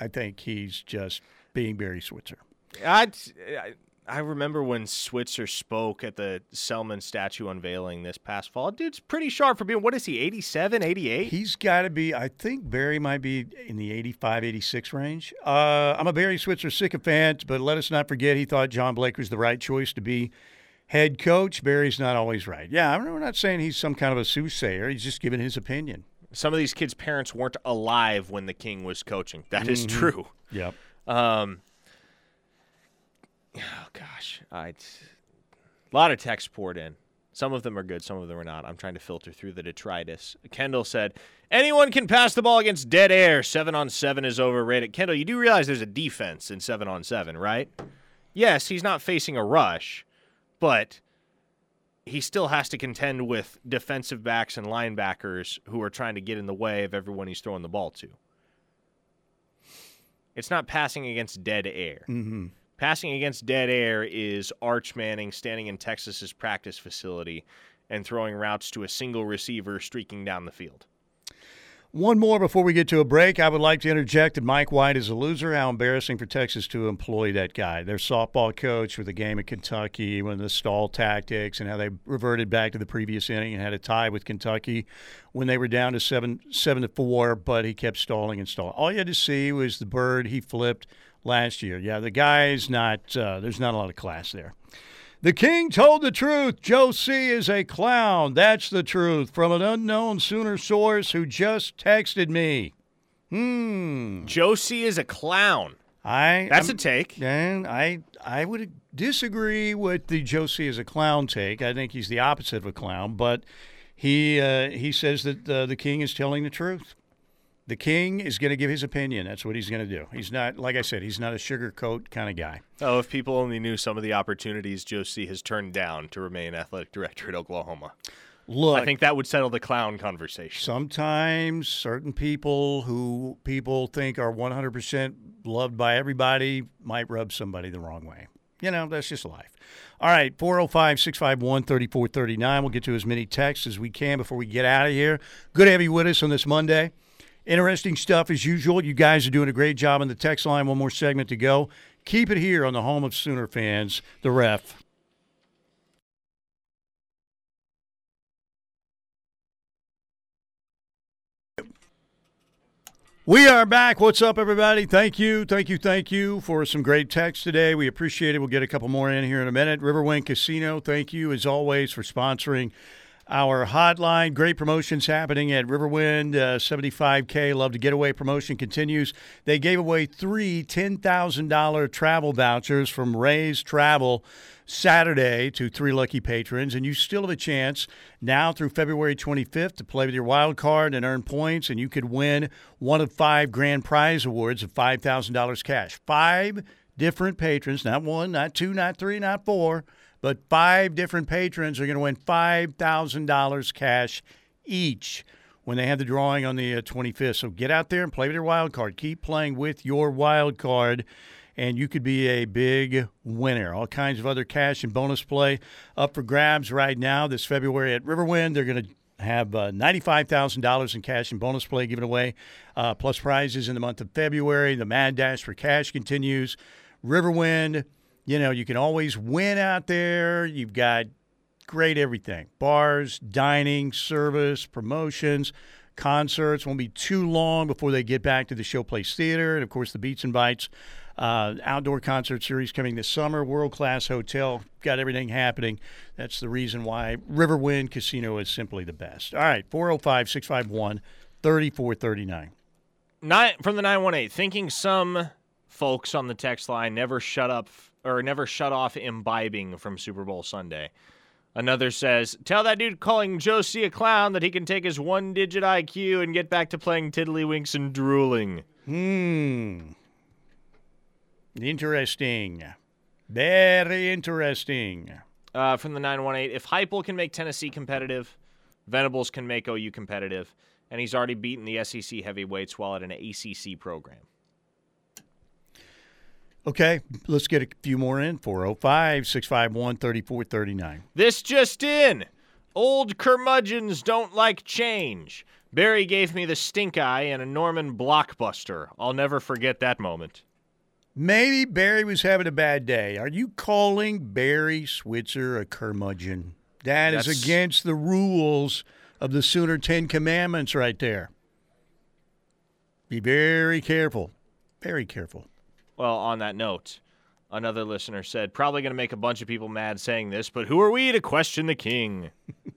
I think he's just being Barry Switzer. I, I, I remember when Switzer spoke at the Selmon statue unveiling this past fall. Dude's pretty sharp for being, what is he, 87, 88? He's got to be, I think Barry might be in the 85, 86 range. Uh, I'm a Barry Switzer sycophant, but let us not forget he thought John Blake was the right choice to be head coach. Barry's not always right. Yeah, we're not saying he's some kind of a soothsayer. He's just giving his opinion. Some of these kids' parents weren't alive when the king was coaching. That mm-hmm. is true. Yep. Um, oh gosh, I, a lot of texts poured in. Some of them are good, some of them are not. I'm trying to filter through the detritus. Kendall said, "Anyone can pass the ball against dead air. Seven on seven is overrated." Kendall, you do realize there's a defense in seven on seven, right? Yes, he's not facing a rush, but he still has to contend with defensive backs and linebackers who are trying to get in the way of everyone he's throwing the ball to. It's not passing against dead air. Mm-hmm. Passing against dead air is Arch Manning standing in Texas's practice facility and throwing routes to a single receiver streaking down the field. One more before we get to a break. I would like to interject that Mike White is a loser. How embarrassing for Texas to employ that guy. Their softball coach with the game at Kentucky, when the stall tactics, and how they reverted back to the previous inning and had a tie with Kentucky when they were down to seven seven to four, but he kept stalling and stalling. All you had to see was the bird he flipped last year. Yeah, the guy's not. Uh, there's not a lot of class there. The king told the truth. Joe C is a clown. That's the truth from an unknown Sooner source who just texted me. Hmm. Joe C is a clown. I That's I'm, a take. And I I would disagree with the Joe C is a clown take. I think he's the opposite of a clown, but he uh, he says that uh, the king is telling the truth the king is going to give his opinion. That's what he's going to do. He's not, like I said, he's not a sugarcoat kind of guy. Oh, if people only knew some of the opportunities C has turned down to remain athletic director at Oklahoma. Look, I think that would settle the clown conversation. Sometimes certain people who people think are 100% loved by everybody might rub somebody the wrong way. You know, that's just life. All right, 405 651 3439. We'll get to as many texts as we can before we get out of here. Good to have you with us on this Monday. Interesting stuff as usual. You guys are doing a great job on the text line. One more segment to go. Keep it here on the home of Sooner fans, the ref. We are back. What's up, everybody? Thank you, thank you, thank you for some great text today. We appreciate it. We'll get a couple more in here in a minute. Riverwind Casino, thank you as always for sponsoring our hotline. Great promotions happening at Riverwind. Uh, 75K Love to Getaway promotion continues. They gave away three $10,000 travel vouchers from Ray's Travel Saturday to three lucky patrons, and you still have a chance now through February 25th to play with your wild card and earn points, and you could win one of five grand prize awards of $5,000 cash. Five different patrons, not one, not two, not three, not four but five different patrons are going to win $5,000 cash each when they have the drawing on the 25th. Uh, so get out there and play with your wild card. Keep playing with your wild card, and you could be a big winner. All kinds of other cash and bonus play up for grabs right now this February at Riverwind. They're going to have uh, $95,000 in cash and bonus play given away, uh, plus prizes in the month of February. The Mad Dash for Cash continues. Riverwind you know, you can always win out there. You've got great everything bars, dining, service, promotions, concerts. Won't be too long before they get back to the Showplace Theater. And of course, the Beats and Bites uh, outdoor concert series coming this summer. World class hotel. Got everything happening. That's the reason why Riverwind Casino is simply the best. All right, 405 651 3439. From the 918, thinking some folks on the text line never shut up or never shut off imbibing from Super Bowl Sunday. Another says, Tell that dude calling Joe C a clown that he can take his one digit IQ and get back to playing tiddlywinks and drooling. Hmm. Interesting. Very interesting. Uh, from the 918, if Heupel can make Tennessee competitive, Venables can make OU competitive, and he's already beaten the SEC heavyweights while at an ACC program. Okay, let's get a few more in. 405 651 3439. This just in. Old curmudgeons don't like change. Barry gave me the stink eye and a Norman blockbuster. I'll never forget that moment. Maybe Barry was having a bad day. Are you calling Barry Switzer a curmudgeon? That is That's- against the rules of the Sooner Ten Commandments right there. Be very careful. Very careful. Well, on that note, another listener said, probably going to make a bunch of people mad saying this, but who are we to question the king? [LAUGHS]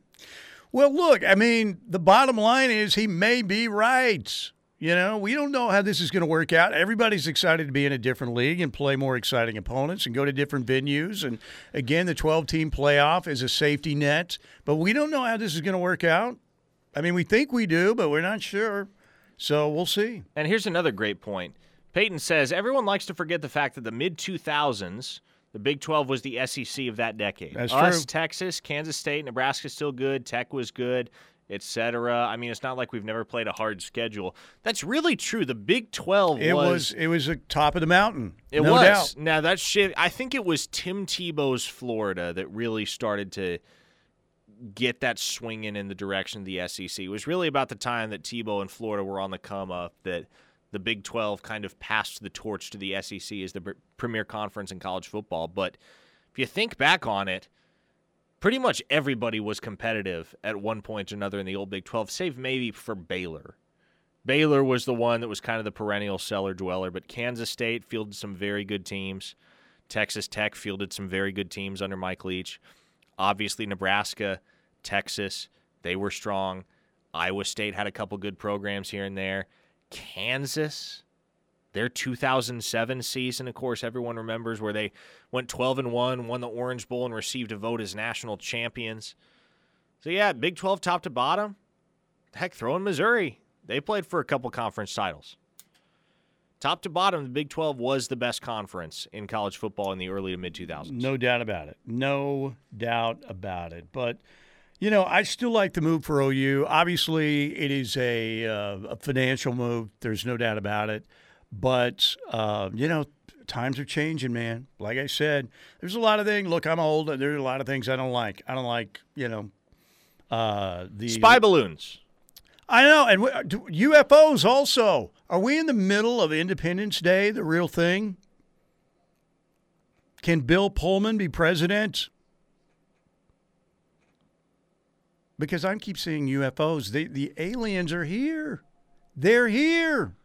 Well, look, I mean, the bottom line is he may be right. You know, we don't know how this is going to work out. Everybody's excited to be in a different league and play more exciting opponents and go to different venues. And again, the 12 team playoff is a safety net, but we don't know how this is going to work out. I mean, we think we do, but we're not sure. So we'll see. And here's another great point. Peyton says everyone likes to forget the fact that the mid 2000s, the Big 12 was the SEC of that decade. That's Us, true. Texas, Kansas State, Nebraska's still good, Tech was good, etc. I mean, it's not like we've never played a hard schedule. That's really true. The Big 12 It was, it was a top of the mountain. It no was. doubt. Now that shit, I think it was Tim Tebow's Florida that really started to get that swinging in the direction of the SEC. It was really about the time that Tebow and Florida were on the come up that the Big 12 kind of passed the torch to the SEC as the premier conference in college football. But if you think back on it, pretty much everybody was competitive at one point or another in the old Big 12, save maybe for Baylor. Baylor was the one that was kind of the perennial cellar dweller, but Kansas State fielded some very good teams. Texas Tech fielded some very good teams under Mike Leach. Obviously, Nebraska, Texas, they were strong. Iowa State had a couple good programs here and there. Kansas, their 2007 season, of course, everyone remembers where they went 12 and 1, won the Orange Bowl, and received a vote as national champions. So, yeah, Big 12 top to bottom. Heck, throw in Missouri. They played for a couple conference titles. Top to bottom, the Big 12 was the best conference in college football in the early to mid 2000s. No doubt about it. No doubt about it. But you know, I still like the move for OU. Obviously, it is a, uh, a financial move. There's no doubt about it. But uh, you know, times are changing, man. Like I said, there's a lot of things. Look, I'm old. and There's a lot of things I don't like. I don't like, you know, uh, the Spy balloons. I know, and we- UFOs also. Are we in the middle of Independence Day, the real thing? Can Bill Pullman be president? Because I keep seeing UFOs. The the aliens are here. They're here.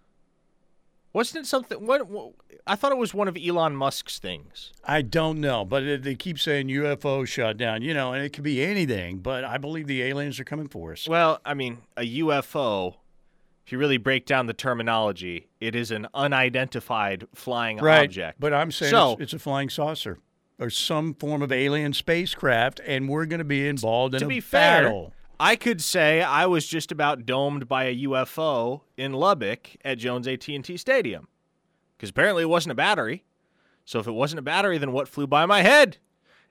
Wasn't it something? What, what? I thought it was one of Elon Musk's things. I don't know, but it, they keep saying UFO shut down. You know, and it could be anything. But I believe the aliens are coming for us. Well, I mean, a UFO. If you really break down the terminology, it is an unidentified flying right. object. But I'm saying So- it's, it's a flying saucer or some form of alien spacecraft, and we're going to be involved in to a be fair, battle. I could say I was just about domed by a UFO in Lubbock at Jones AT&T Stadium, because apparently it wasn't a battery. So if it wasn't a battery, then what flew by my head?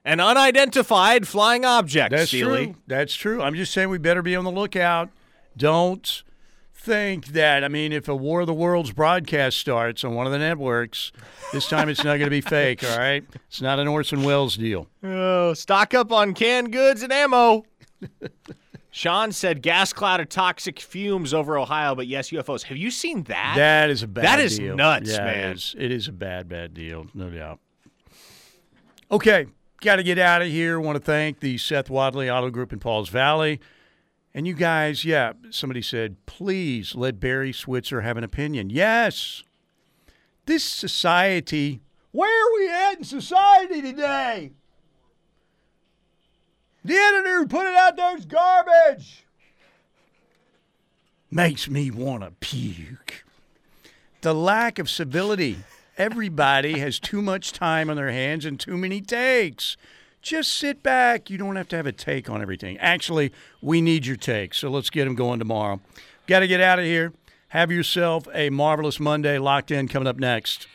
An unidentified flying object. That's Steely. true. That's true. I'm just saying we better be on the lookout. Don't think that. I mean, if a War of the Worlds broadcast starts on one of the networks, this time it's not going to be fake. All right, it's not an Orson Welles deal. Oh, stock up on canned goods and ammo. Sean said gas cloud of toxic fumes over Ohio, but yes, UFOs. Have you seen that? That is a bad. That is deal. nuts, yeah, man. It is, it is a bad, bad deal, no doubt. Okay, got to get out of here. Want to thank the Seth Wadley Auto Group in Pauls Valley. And you guys, yeah, somebody said, please let Barry Switzer have an opinion. Yes. This society, where are we at in society today? The editor who put it out there is garbage. Makes me want to puke. The lack of civility. Everybody has too much time on their hands and too many takes. Just sit back. You don't have to have a take on everything. Actually, we need your take, so let's get them going tomorrow. Got to get out of here. Have yourself a marvelous Monday. Locked in coming up next.